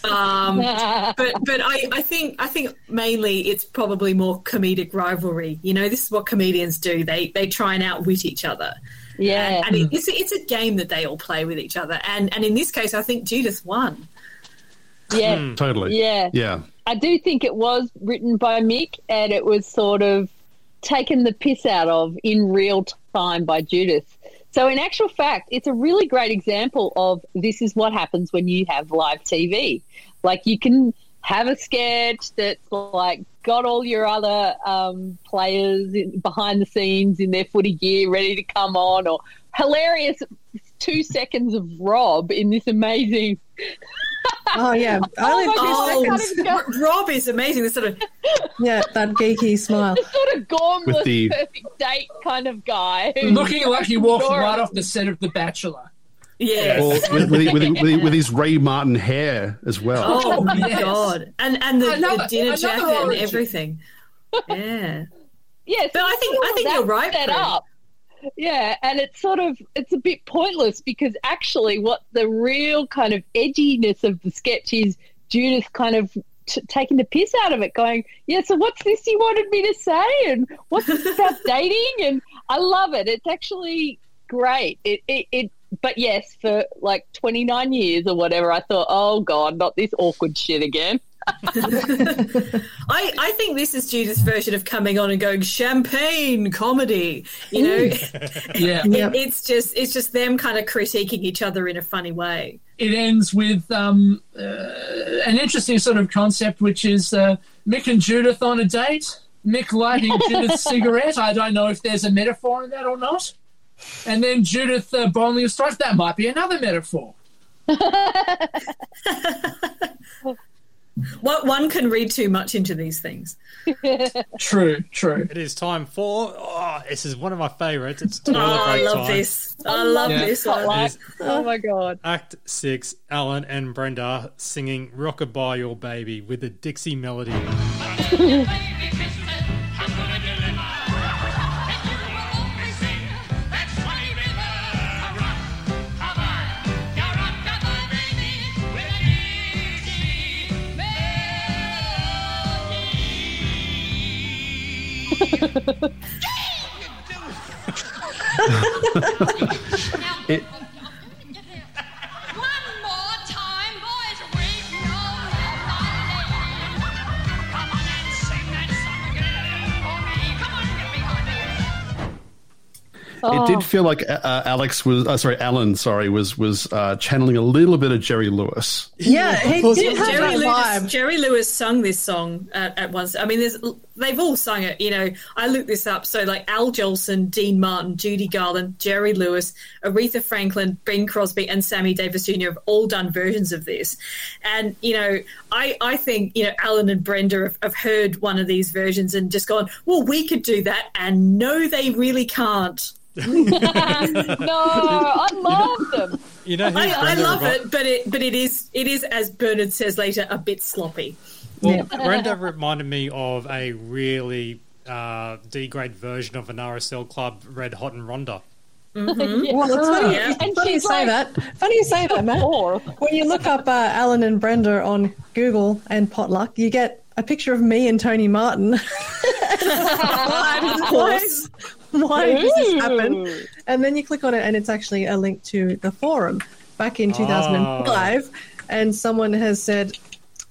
Um, (laughs) but but I, I think I think mainly it's probably more comedic rivalry. You know, this is what comedians do. They they try and outwit each other. Yeah. and, and it's a, it's a game that they all play with each other. And and in this case, I think Judith won. Yeah. Hmm, totally. Yeah. Yeah. I do think it was written by Mick and it was sort of taken the piss out of in real time by Judith. So, in actual fact, it's a really great example of this is what happens when you have live TV. Like, you can have a sketch that's like got all your other um, players in, behind the scenes in their footy gear ready to come on, or hilarious two seconds of Rob in this amazing. Oh yeah, only oh two Oh, seconds. Rob is amazing. This sort of Yeah, that geeky smile. sort of gormless, the- perfect date kind of guy. Looking like he walked Adorable. right off the set of The Bachelor. yeah. Well, with, with, with, with, with his Ray Martin hair as well. Oh, oh my Yes. god! And and the, Another- the dinner another jacket and everything. Yeah. Yeah, But I think I think you're right. Set up. Yeah, and it's sort of it's a bit pointless because actually, what the real kind of edginess of the sketch is, Judith kind of t- taking the piss out of it, going, "Yeah, so what's this you wanted me to say, and what's this (laughs) about dating?" And I love it. It's actually great. It, it, it but yes, for like 29 years or whatever, I thought, oh god, not this awkward shit again. (laughs) I, I think this is Judith's version of coming on and going champagne comedy. You know, (laughs) Yeah. It- it's just it's just them kind of critiquing each other in a funny way. It ends with um, uh, an interesting sort of concept, which is uh, Mick and Judith on a date. Mick lighting (laughs) Judith's cigarette. I don't know if there's a metaphor in that or not. And then Judith uh, boiling a strife. That might be another metaphor. What one can read too much into these things. (laughs) True, true. It is time for. Oh, this is one of my favourites. It's Oh, toilet I love time. this. I love Yeah. this one. Spotlight. Oh my god. Act six. Alan and Brenda singing "Rockabye Your Baby" with a Dixie melody. (laughs) (laughs) It, Oh. it did feel like uh, Alex was, uh, sorry, Alan, sorry, was was uh, channeling a little bit of Jerry Lewis. Yeah, he did have Jerry that Lewis, vibe. Jerry Lewis sung this song at, at once. I mean, there's they've all sung it. You know, I looked this up. So like Al Jolson, Dean Martin, Judy Garland, Jerry Lewis, Aretha Franklin, Bing Crosby, and Sammy Davis Jr. have all done versions of this. And you know, I I think you know Alan and Brenda have, have heard one of these versions and just gone, well, we could do that, and no, they really can't. (laughs) no, I love them. You know, I, I love remi- it, but it but it is it is as Bernard says later a bit sloppy. Well, (laughs) Brenda reminded me of a really uh, D-grade version of an RSL club, Red Hot and Ronda. Mm-hmm. (laughs) Well, it's funny, Yeah. it's And funny you say like- that. Funny you say that, Matt. Or When you look up uh, Alan and Brenda on Google and Potluck, you get a picture of me and Tony Martin. why, Of course. why does this happen? And then you click on it, and it's actually a link to the forum back in 2005. Ah. And someone has said,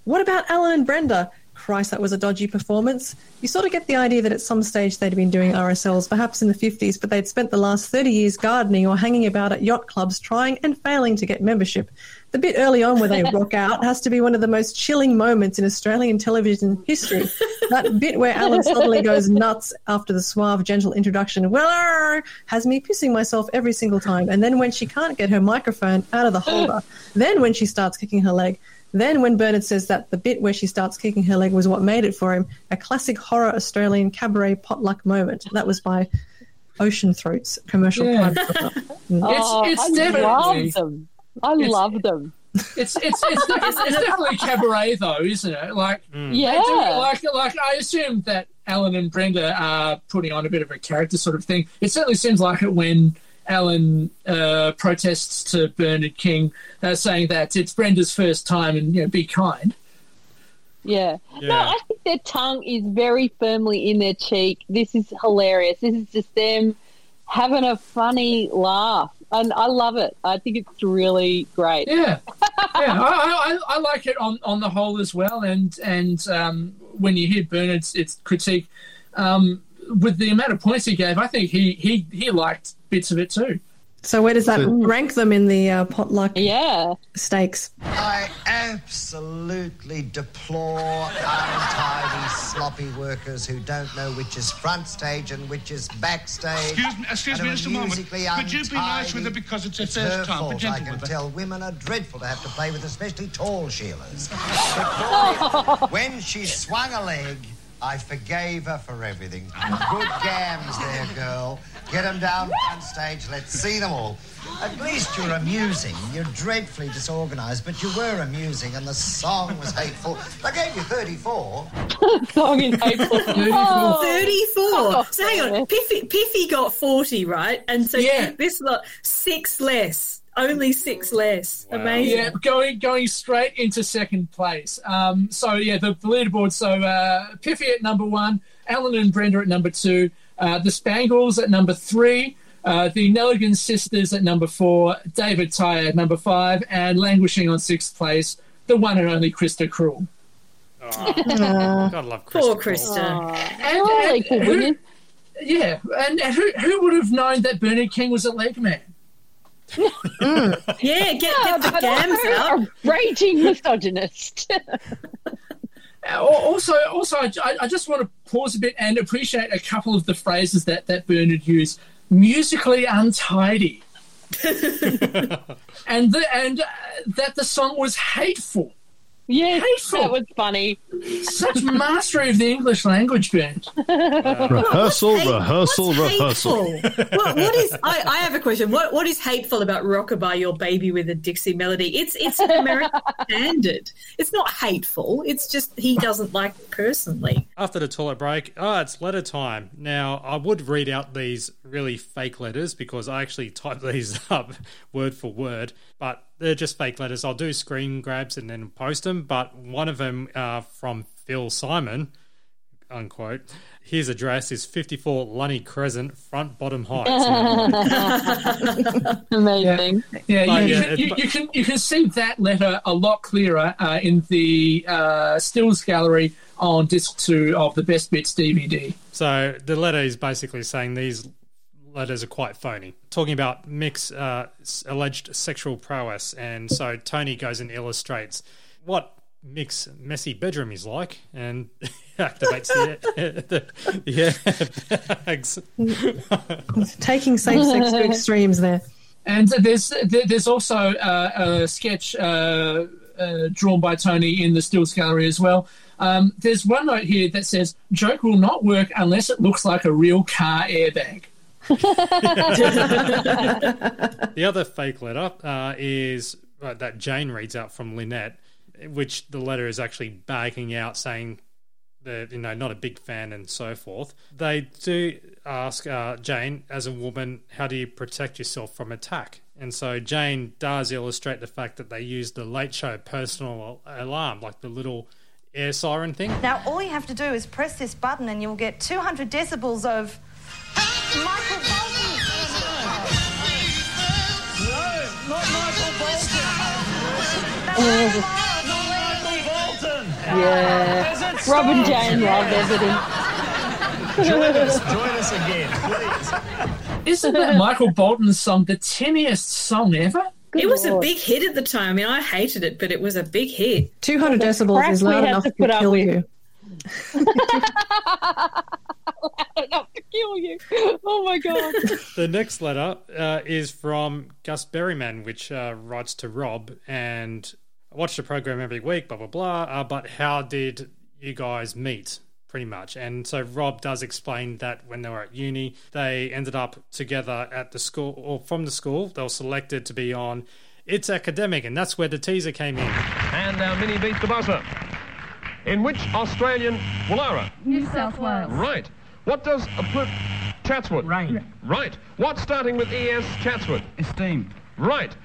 What about Alan and Brenda? Christ, that was a dodgy performance. You sort of get the idea that at some stage they'd been doing RSLs, perhaps in the 50s, but they'd spent the last 30 years gardening or hanging about at yacht clubs trying and failing to get membership. The bit early on where they (laughs) rock out has to be one of the most chilling moments in Australian television history. That bit where Alan suddenly goes nuts after the suave, gentle introduction, well, has me pissing myself every single time. And then when she can't get her microphone out of the holder, then when she starts kicking her leg, Then, when Bernard says that the bit where she starts kicking her leg was what made it for him, a classic horror Australian cabaret potluck moment. That was by Ocean Throats commercial. Yeah. private hookup. (laughs) Oh, it's I definitely- love them. I It's- love them. It's it's it's, it's, it's definitely cabaret though, isn't it? Like Mm. Yeah. do like like I assume that Alan and Brenda are putting on a bit of a character sort of thing. It certainly seems like it when Alan uh, protests to Bernard King, uh, saying that it's Brenda's first time and you know be kind. Yeah. No, I think their tongue is very firmly in their cheek. This is hilarious. This is just them having a funny laugh. And I love it. I think it's really great. Yeah, yeah, I, I, I like it on, on the whole as well. And and um, when you hear Bernard's its critique, um, with the amount of points he gave, I think he he, he liked bits of it too. So, where does that So- rank them in the uh, potluck yeah. stakes? I absolutely deplore untidy, sloppy workers who don't know which is front stage and which is backstage. Excuse me- excuse me just a moment. musically Could you be nice with her because it's her It's first her time? Fault, gentle I can tell women are dreadful to have to play with, especially tall Sheilas. (laughs) When she swung a leg, I forgave her for everything. Good gams there, girl. Get them down on stage. Let's see them all. At least you're amusing. You're dreadfully disorganized, but you were amusing, and the song was hateful. I gave you 34. (laughs) song is hateful. Oh, 34. So hang on, Piffy, Piffy got 40, right? And so yeah. this lot, six less. Only six less. Amazing. Yeah, going going straight into second place. Um, so yeah, the, the leaderboard. So uh, Piffy at number one, Alan and Brenda at number two, uh, the Spangles at number three, uh, the Nelligan sisters at number four, David Tyre at number five, and languishing on sixth place, the one and only Krista Cruel. (laughs) Gotta love Krista. Poor Cole. Krista. And, and who, yeah, and, and who, who would have known that Bernard King was a leg man? Yeah, get, get the but gams out. a raging misogynist. Uh, Also, also, I, I- I just want to pause a bit and appreciate a couple of the phrases that, that Bernard used. Musically untidy, (laughs) and the, and uh, that the song was hateful. Yes, hateful. that was funny. Such mastery of the English language, Bernard. rehearsal, rehearsal, rehearsal. What, what is? I, I have a question. What what is hateful about "Rockabye Your Baby" with a Dixie melody? It's it's an American standard. It's not hateful. It's just he doesn't like it personally. After the toilet break, oh, it's letter time. Now, I would read out these really fake letters because I actually typed these (laughs) up word for word, but they're just fake letters. I'll do screen grabs and then post them. But one of them uh, from Phil Simon, unquote. His address is 54 Lunny Crescent, Front Bottom Heights. (laughs) (laughs) Amazing. Yeah, But you, yeah, can, it- you, you can you can see that letter a lot clearer uh, in the uh, stills gallery on disc two of the Best Bits DVD. So the letter is basically saying these letters are quite phony, talking about Mick's uh, alleged sexual prowess, and so Tony goes and illustrates what Mick's messy bedroom is like, and (laughs) activates the, the, the bags. (laughs) Taking safe sex to extremes there. And there's there's also uh, a sketch uh, uh, drawn by Tony in the Stills Gallery as well. Um, there's one note here that says, "Joke will not work unless it looks like a real car airbag." (laughs) the other fake letter uh, is uh, that Jane reads out from Lynette, which the letter is actually bagging out, saying they're you know not a big fan and so forth. They do ask uh, Jane, as a woman, how do you protect yourself from attack? And so Jane does illustrate the fact that they use the Late Show personal alarm, like the little air siren thing. Now, all you have to do is press this button and you'll get 200 decibels of Michael Bolton. No, not Michael Bolton. Oh. Yeah. Rob and Jane love everything. Join us, join us again, please. Isn't that Michael Bolton's song the tiniest song ever? it was a big hit at the time. I mean, I hated it, but it was a big hit. 200 decibels is loud enough to kill you. (laughs) (laughs) (laughs) enough to kill you. Oh my god. (laughs) the next letter uh, is from Gus Berryman, which uh, writes to Rob, and I watch the program every week, blah blah blah. Uh, but how did you guys meet? Pretty much, and so Rob does explain that when they were at uni, they ended up together at the school or from the school. They were selected to be on It's Academic, and that's where the teaser came in. And our mini beat the buzzer. In which Australian Wallara? New South Wales. Right. What does a put Chatswood? Rain. Right. What's starting with ES Chatswood? Esteem. Right.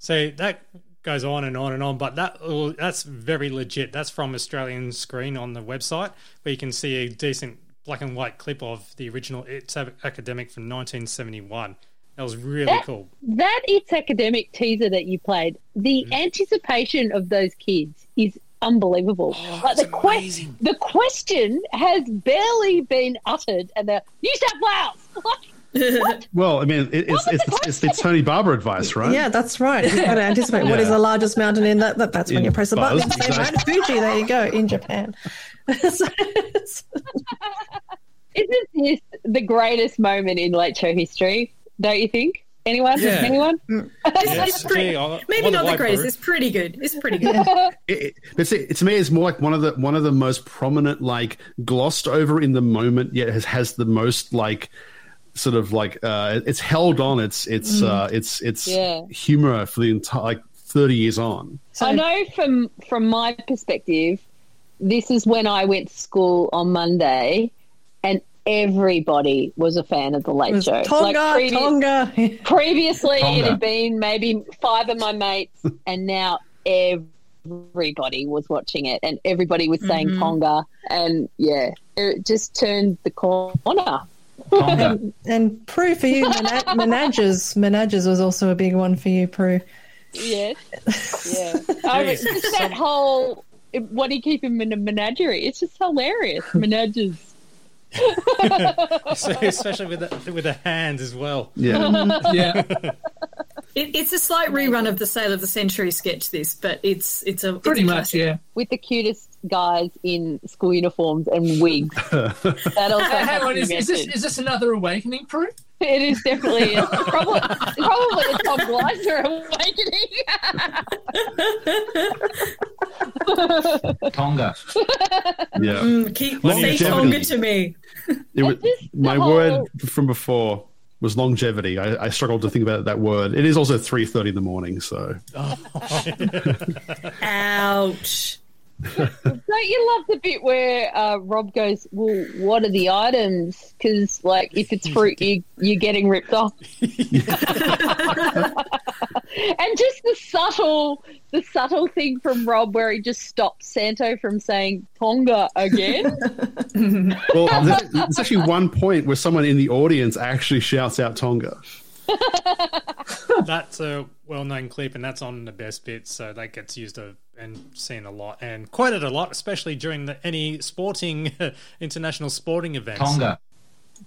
So that goes on and on and on, but that that's very legit. That's from Australian Screen on the website, where you can see a decent black and white clip of the original It's Academic from 1971. That was really That- cool. That It's Academic teaser that you played, the Mm-hmm. anticipation of those kids is unbelievable. Oh, like the, que- the question has barely been uttered, and they're New South Wales. Like, (laughs) Well, I mean, it, it's, it's, it's, it's Tony Barber advice, right? Yeah, that's right. You've got to (laughs) anticipate what is the largest mountain in that. that that's when In you press the button. Buzz, It's the exactly. right? Fuji, there you go, in Japan. (laughs) isn't this the greatest moment in late show history? Don't you think? Anyone? Yeah. Anyone? (laughs) Yes, gee, I- Maybe what a not the white greatest. bird. It's pretty good. It's pretty good. (laughs) It, it, but see, to me, it's more like one of the one of the most prominent, like glossed over in the moment, yet has has the most like sort of like uh, it's held on. It's it's Mm. uh, it's it's Yeah. humor for the entire like thirty years on. So, I know from from my perspective, this is when I went to school on Monday, and everybody was a fan of the Late Show. Tonga, previ- Tonga. (laughs) Previously, Tonga. it had been maybe five of my mates, (laughs) and now everybody was watching it, and everybody was saying Mhm. Tonga, and yeah, it just turned the corner. and, and Prue for you, Mena- (laughs) Menages. Menages was also a big one for you, Prue. Yes, yeah. I mean, just that whole. What do you keep him in a menagerie? It's just hilarious. Menages. (laughs) So, especially with the, with the hands as well. Yeah. (laughs) (laughs) It, it's a slight rerun of the Sale of the Century sketch. This, but it's it's a Pretty it's a much, yeah. with the cutest guys in school uniforms and wigs. That also Hang has to on, is, is this is this another awakening, Prue? It is definitely it's (laughs) probably, probably a Tom Gleisner awakening. Tonga. Yeah, Mm, keep Longevity. say Tonga to me. it was, my whole- word from before was longevity. I, I struggled to think about that word. It is also three thirty in the morning, so Ouch. Don't you love the bit where uh, Rob goes, "Well, what are the items?" Because like, if it's fruit, you you're getting ripped off. (laughs) (laughs) and just the subtle, the subtle thing from Rob where he just stops Santo from saying Tonga again. (laughs) well, there's, there's actually one point where someone in the audience actually shouts out Tonga. that's a well-known clip, and that's on the best bits, so that gets used a, and seen a lot and quoted a lot, especially during the, any sporting (laughs) international sporting events. Tonga.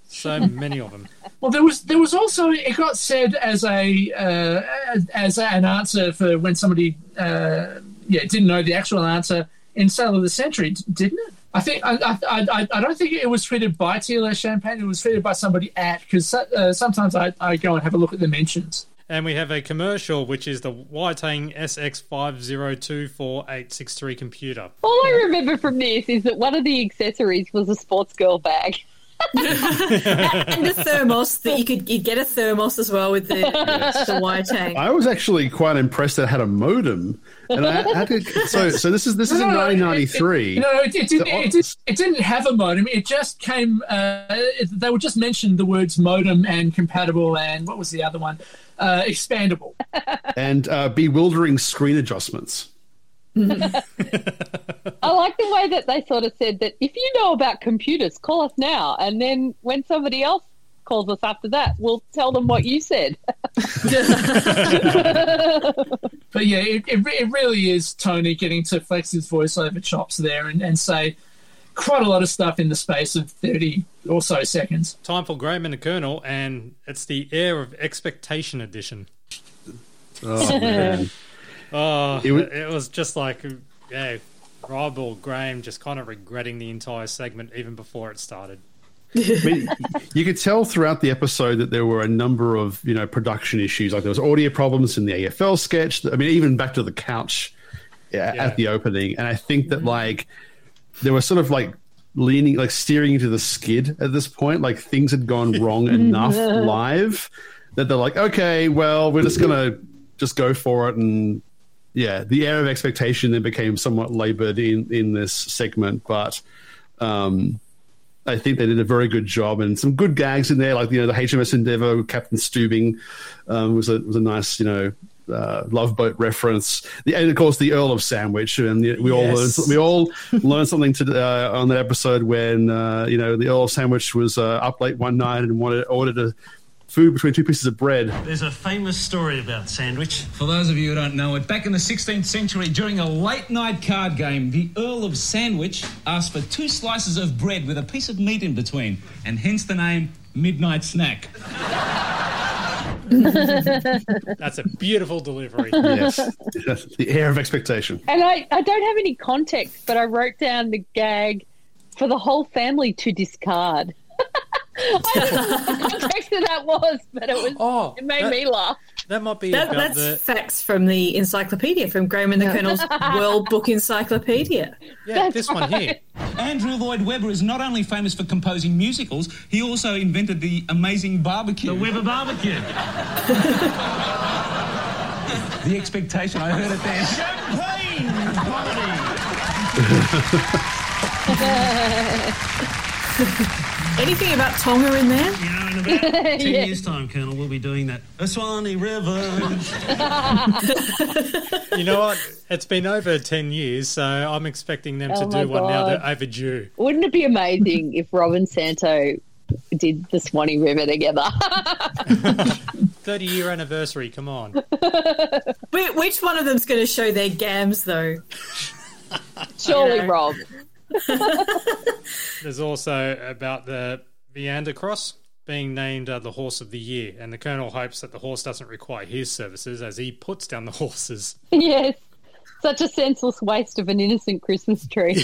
So many of them. (laughs) Well, there was there was also it got said as a uh, as an answer for when somebody uh, yeah didn't know the actual answer in Sale of the Century, didn't it? I think I, I, I, I don't think it was tweeted by TLS Champagne. It was tweeted by somebody at because uh, sometimes I, I go and have a look at the mentions. And we have a commercial, which is the Whiting SX50248863 computer. All I remember from this is that one of the accessories was a sports girl bag. (laughs) and the thermos that you could you get a thermos as well with the the white tank. I was actually quite impressed that it had a modem, and I had to. So, so this is this is in No, no, 1993. it- No, it, it, didn't, it, did, it didn't have a modem. It just came. Uh, they were just mentioned the words modem and compatible, and what was the other one? Uh, expandable. and uh, bewildering screen adjustments. (laughs) I like the way that they sort of said that if you know about computers, call us now. And then when somebody else calls us after that, we'll tell them what you said. (laughs) But yeah, it, it, it really is Tony getting to flex his voiceover chops there and, and say quite a lot of stuff in the space of 30 or so seconds. Time for Graham and the Colonel, and it's the Air of Expectation edition. Oh man. Oh, It wa- it was just like, yeah, Rob or Graham just kind of regretting the entire segment even before it started. I mean, you could tell throughout the episode that there were a number of you know production issues. Like there was audio problems in the AFL sketch. I mean, even back to the couch yeah, Yeah. at the opening, and I think that mm-hmm. like there were sort of like leaning, like steering into the skid at this point. Like things had gone wrong (laughs) enough live that they're like, okay, well, we're just gonna just go for it, and yeah, the air of expectation then became somewhat labored in in this segment, but. um I think they did a very good job and some good gags in there, like you know the HMS Endeavour, Captain Stubing um, was a was a nice you know uh, love boat reference, the, and of course the Earl of Sandwich, and the, we all learned we all learned something to, uh, on that episode when uh, you know the Earl of Sandwich was uh, up late one night and wanted ordered a food between two pieces of bread. There's a famous story about Sandwich. For those of you who don't know it, back in the 16th century, during a late night card game, the Earl of Sandwich asked for two slices of bread with a piece of meat in between, and hence the name Midnight Snack. (laughs) That's a beautiful delivery. Yes, the air of expectation. And I, I don't have any context, but I wrote down the gag for the whole family to discard. (laughs) I don't know what the context of that was, but it was Oh, it made that- me laugh. That might be That, about that's the facts from the encyclopedia, from Graham and the Colonel's World Book Encyclopedia. yeah, this one here. Andrew Lloyd Webber is not only famous for composing musicals, he also invented the amazing barbecue. The Weber barbecue. (laughs) The expectation, I heard it there. (laughs) (laughs) Anything about Tonga in there? You know, in about (laughs) 10 Yeah. years' time, Colonel, we'll be doing that. A Swanee River. (laughs) You know what? It's been over 10 years, so I'm expecting them to Oh my do one now. God. They're overdue. Wouldn't it be amazing if Rob and Santo did the Swanee River together? (laughs) 30 year anniversary, come on. Which one of them's going to show their gams, though? Surely, Yeah. Rob. There's also about the Viander Cross being named uh, the horse of the year, and the Colonel hopes that the horse doesn't require his services as he puts down the horses. (laughs) Yes. Such a senseless waste of an innocent Christmas tree. (laughs) (laughs)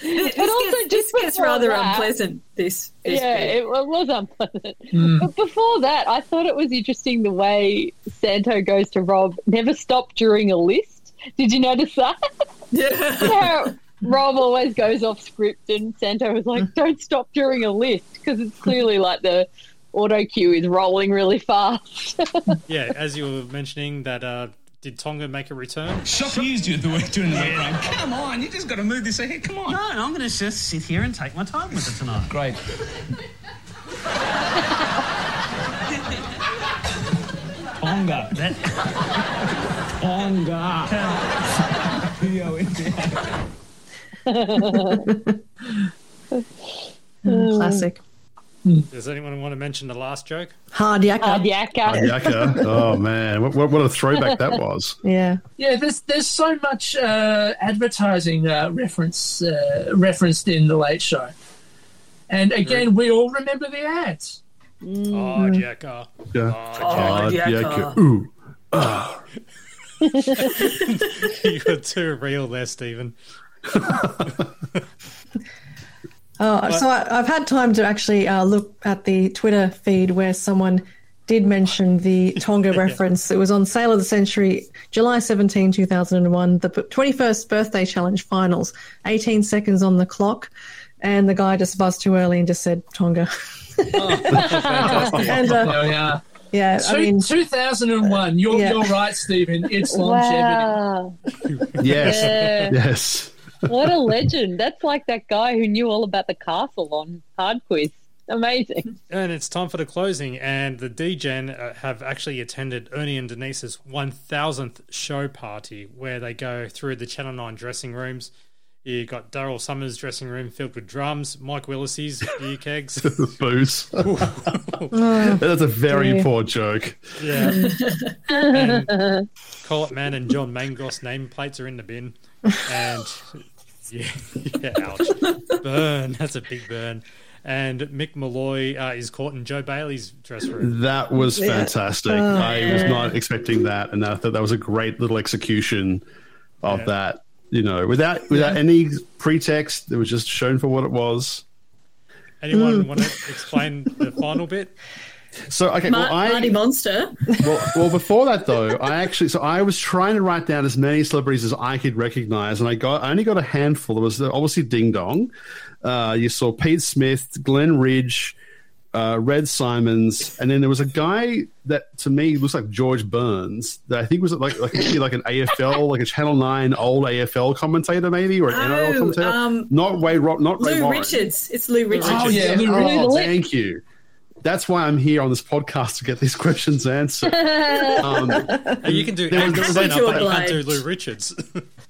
This, But also gets, this just gets rather that- unpleasant. This, this yeah, bit. it was unpleasant. But before that, I thought it was interesting the way Santo goes to Rob. Never stop during a list. Did you notice that? (laughs) How Rob always goes off script, and Santo was like, "Don't stop during a list," because it's clearly like the auto cue is rolling really fast. (laughs) Yeah, as you were mentioning, that uh, did Tonga make a return? Shock used you at the work during the background. Come on, you just got to move this ahead. Come on. No, I'm going to just sit here and take my time with it tonight. Great. Tonga. That, (laughs) Tonga. (laughs) Classic. Does anyone want to mention the last joke? Hard yakka. Hard yakka. Yaka. Oh man, what, what, what a throwback that was. Yeah. Yeah, there's there's so much uh, advertising uh, reference uh, referenced in the Late Show, and again, we all remember the ads. Oh, Jacka. Yeah. Oh, Hard yakka. Ooh. Ah. (laughs) You're too real there, Stephen. (laughs) Oh, so I, I've had time to actually uh, look at the Twitter feed where someone did mention the Tonga (laughs) reference. It was on Sale of the Century, July 17, 2001, the 21st Birthday Challenge Finals, 18 seconds on the clock. And the guy just buzzed too early and just said Tonga. and, uh, There we are. yeah, I Two, mean, 2001. You're, Yeah. you're right, Stephen. It's longevity. wow. Yes. Yeah. Yes. What a legend. That's like that guy who knew all about the castle on Hard Quiz. Amazing. And it's time for the closing, and the DGen uh, have actually attended Ernie and Denise's 1000th show party where they go through the Channel 9 dressing rooms. You got Daryl Somers' dressing room filled with drums, Mike Willesee's (laughs) beer kegs. (laughs) Booze. (laughs) That's a very dear. poor joke. Yeah. and Collett Man and John Mangos nameplates are in the bin. And yeah, yeah, ouch. Burn. That's a big burn. And Mick Molloy uh, is caught in Joe Bailey's dress room. That was Yeah. fantastic. Oh, I was not expecting that, and I thought that was a great little execution of Yeah. that. You know, without without any pretext, it was just shown for what it was. Anyone want to explain the final bit? So okay, Mar- well, I Marty Monster. well, well, before that though, I actually so I was trying to write down as many celebrities as I could recognize, and I got I only got a handful. There was obviously Ding Dong. Uh, you saw Pete Smith, Glenn Ridge, uh, Red Symons, and then there was a guy that to me looks like George Burns. That I think was like like like an AFL, like a Channel Nine old AFL commentator, maybe or an NRL Oh, commentator. um, not Ray, Ro- not Ray Lou Warren. Richards. It's Lou Richards. Oh yeah, oh, thank you. That's why I'm here on this podcast to get these (laughs) questions answered. (laughs) Um, Hey, you can do there was- there was- Senna, but you can't do Lou Richards. (laughs)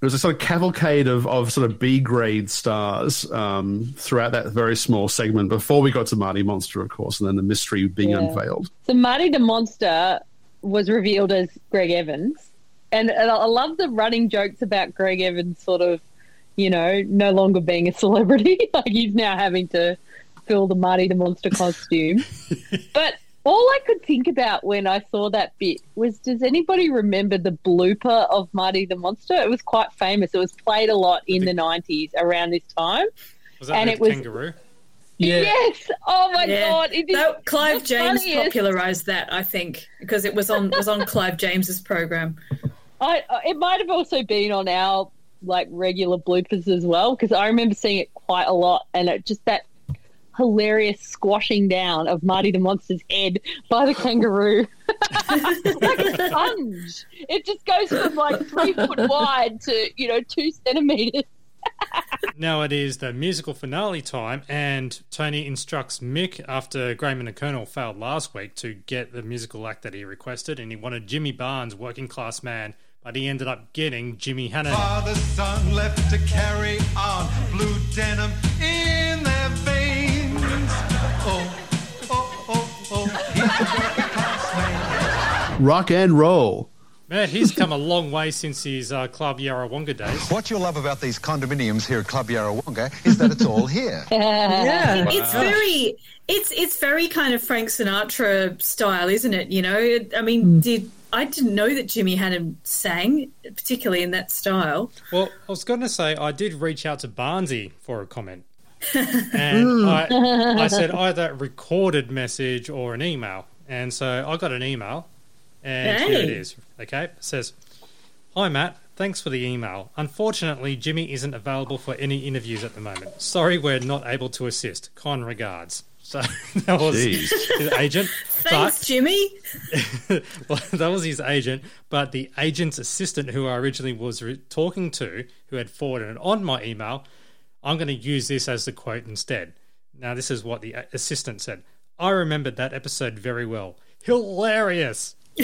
There was a sort of cavalcade of, of sort of B grade stars um, throughout that very small segment before we got to Marty Monster, of course, and then the mystery being Yeah. unveiled. So Marty the Monster was revealed as Greg Evans, and, and I love the running jokes about Greg Evans sort of, you know, no longer being a celebrity. (laughs) like he's now having to fill the Marty the Monster costume. (laughs) but all I could think about when I saw that bit was, does anybody remember the blooper of Marty the Monster? It was quite famous. It was played a lot in the nineties around this time. Was that And the it was- kangaroo? Yes. Oh my Yeah. god! It is That- Clive James funniest. popularized that, I think, because it was on was on Clive James's program. I uh, it might have also been on our like regular bloopers as well because I remember seeing it quite a lot, and it just that hilarious squashing down of Marty the Monster's head by the kangaroo, (laughs) like a sponge. It just goes from like three foot wide to you know two centimeters. (laughs) Now it is the musical finale time, and Tony instructs Mick after Graham and the Colonel failed last week to get the musical act that he requested, and he wanted Jimmy Barnes, working class man, but he ended up getting Jimmy Hannan. Father, son left to carry on. Blue denim in their veins. Rock and roll. Man, he's come a long way since his uh, Club Yarrawonga days. What you'll love about these condominiums here at Club Yarrawonga is that it's all here. (laughs) Yeah, Wow. it's very it's it's very kind of Frank Sinatra style, isn't it? You know, I mean, did I didn't know that Jimmy Hannan sang particularly in that style. Well, I was going to say I did reach out to Barnsey for a comment, and Mm. I, I (laughs) said either recorded message or an email, and so I got an email, and here it Hey. is. Okay, it says, "Hi Matt, thanks for the email. Unfortunately, Jimmy isn't available for any interviews at the moment. Sorry, we're not able to assist. Kind regards." So (laughs) that was Jeez. his agent. (laughs) Thanks, Jimmy. well, that was his agent, but the agent's assistant, who I originally was re- talking to, who had forwarded it on my email, I'm going to use this as the quote instead. Now, this is what the assistant said. I remembered that episode very well. Hilarious. (laughs)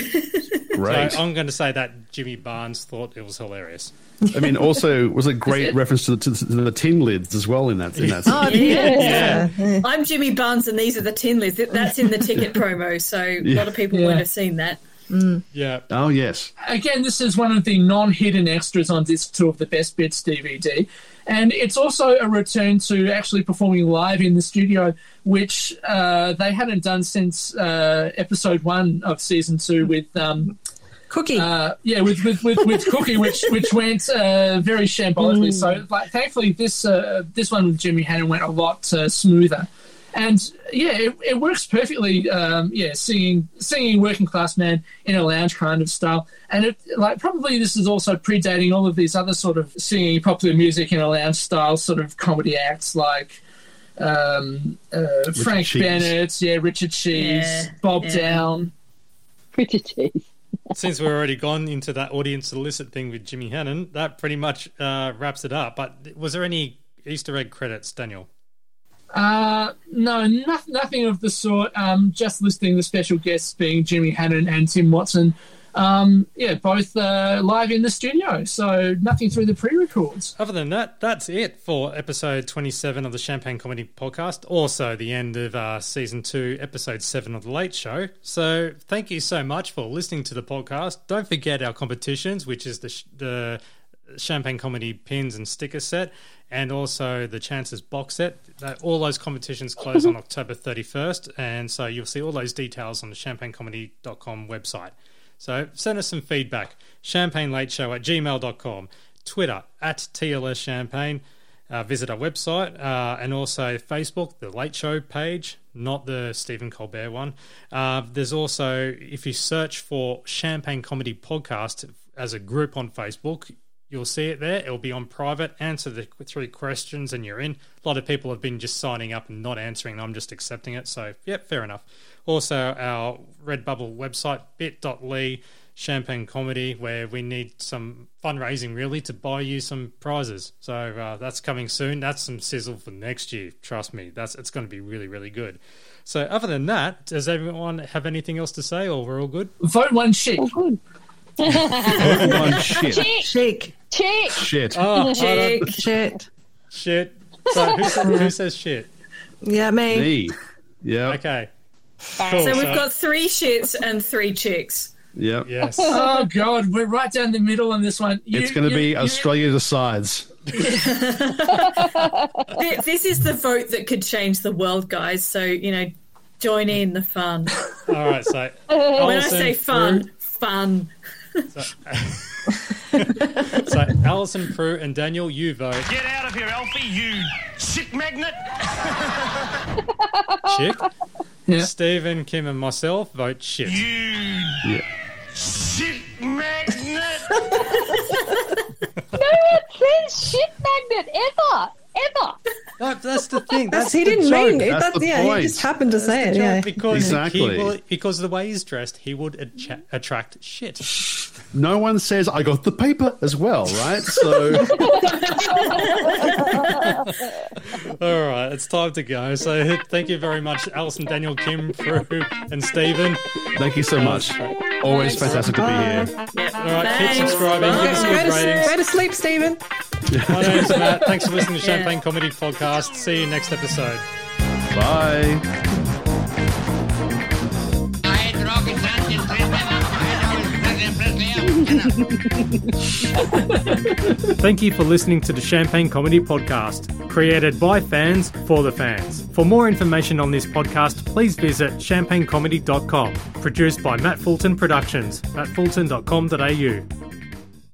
Great. So I'm going to say that Jimmy Barnes thought it was hilarious. I mean, also was a great reference to the, to the tin lids as well in that in that. (laughs) Oh, scene. yeah. I'm Jimmy Barnes, and these are the tin lids. That's in the ticket promo, so a lot of people Yeah. won't have seen that. Mm. Yeah. Oh yes. Again, this is one of the non-hidden extras on this two of the Best Bits DVD, and it's also a return to actually performing live in the studio, which uh, they hadn't done since uh, episode one of season two with um, Cookie. Uh, yeah, with with, with, with Cookie, which which went uh, very shambolically. Mm. So, like, thankfully, this uh, this one with Jimmy Hannan went a lot uh, smoother. And yeah, it, it works perfectly. Um, yeah, singing singing working class man in a lounge kind of style, and it like probably this is also predating all of these other sort of singing popular music in a lounge style sort of comedy acts like um, uh, Frank Cheese. Bennett, yeah, Richard Cheese, Yeah, Bob yeah. Downe, Richard Cheese. (laughs) Since we've already gone into that audience solicit thing with Jimmy Hannan, that pretty much uh, wraps it up. But was there any Easter egg credits, Daniel? Uh, no, no, nothing of the sort. Um, just listing the special guests being Jimmy Hannan and Tim Watson. Um, yeah, both uh, live in the studio, so nothing through the pre-records. Other than that, that's it for episode 27 of the Champagne Comedy Podcast. Also, the end of uh, season two, episode seven of The Late Show. So, thank you so much for listening to the podcast. Don't forget our competitions, which is the, sh- the Champagne Comedy pins and sticker set, and also the Chances box set. All those competitions close on (laughs) October 31st, and so you'll see all those details on the champagnecomedy.com website. So send us some feedback. Champagnelateshow at gmail.com. Twitter at TLS Champagne. Uh, visit our website uh, and also Facebook, the Late Show page. not the Stephen Colbert one. Uh, there's also, if you search for Champagne Comedy Podcast as a group on Facebook, you'll see it there. It'll be on private. Answer the three questions and you're in. A lot of people have been just signing up and not answering. I'm just accepting it. So, yep, fair enough. Also, our Redbubble website, bit.ly Champagne Comedy, where we need some fundraising really to buy you some prizes. So uh, that's coming soon. That's some sizzle for next year. Trust me, that's it's going to be really really good. So other than that, does everyone have anything else to say, or we're all good? Vote one chick. Vote one (laughs) shit. Chick. Chick. Chick. Shit. Oh, Chick. Shit. shit. So who, says, who says shit? Yeah, me. Me. Yeah. Okay. Cool. So we've got three shits and three chicks. Yep. Yes. (laughs) Oh God, we're right down the middle on this one. You- It's going to you- be you- Australia decides. (laughs) This is the vote that could change the world, guys. So you know, join in the fun. All right. So when I say fun, fun. (laughs) So Alison, Prue, and Daniel, you vote Get out of here, Alfie, you shit magnet! (laughs) chick. Yeah. Stephen, Kim, and myself vote shit. You Yeah. shit magnet! (laughs) No one says shit magnet ever, ever. No, that's the thing. That's, That's he the didn't joke. mean it. That's That's, the yeah, point. he just happened to say it. Yeah. Because Exactly. he will, because the way he's dressed, he would atcha- attract shit. No one says I got the paper as well, right? So (laughs) All right, it's time to go. So thank you very much, Alison, Daniel, Kim, Prue, and Stephen. thank you so much. Always fantastic to be here. All right, keep subscribing, give us Go good to, ratings. go to sleep, Stephen. (laughs) My name's Matt. Thanks for listening to (laughs) Yeah. Champagne Comedy Podcast. See you next episode. Bye. (laughs) Thank you for listening to the Champagne Comedy Podcast, created by fans for the fans. For more information on this podcast, please visit champagnecomedy.com. Produced by Matt Fulton Productions, mattfulton.com.au.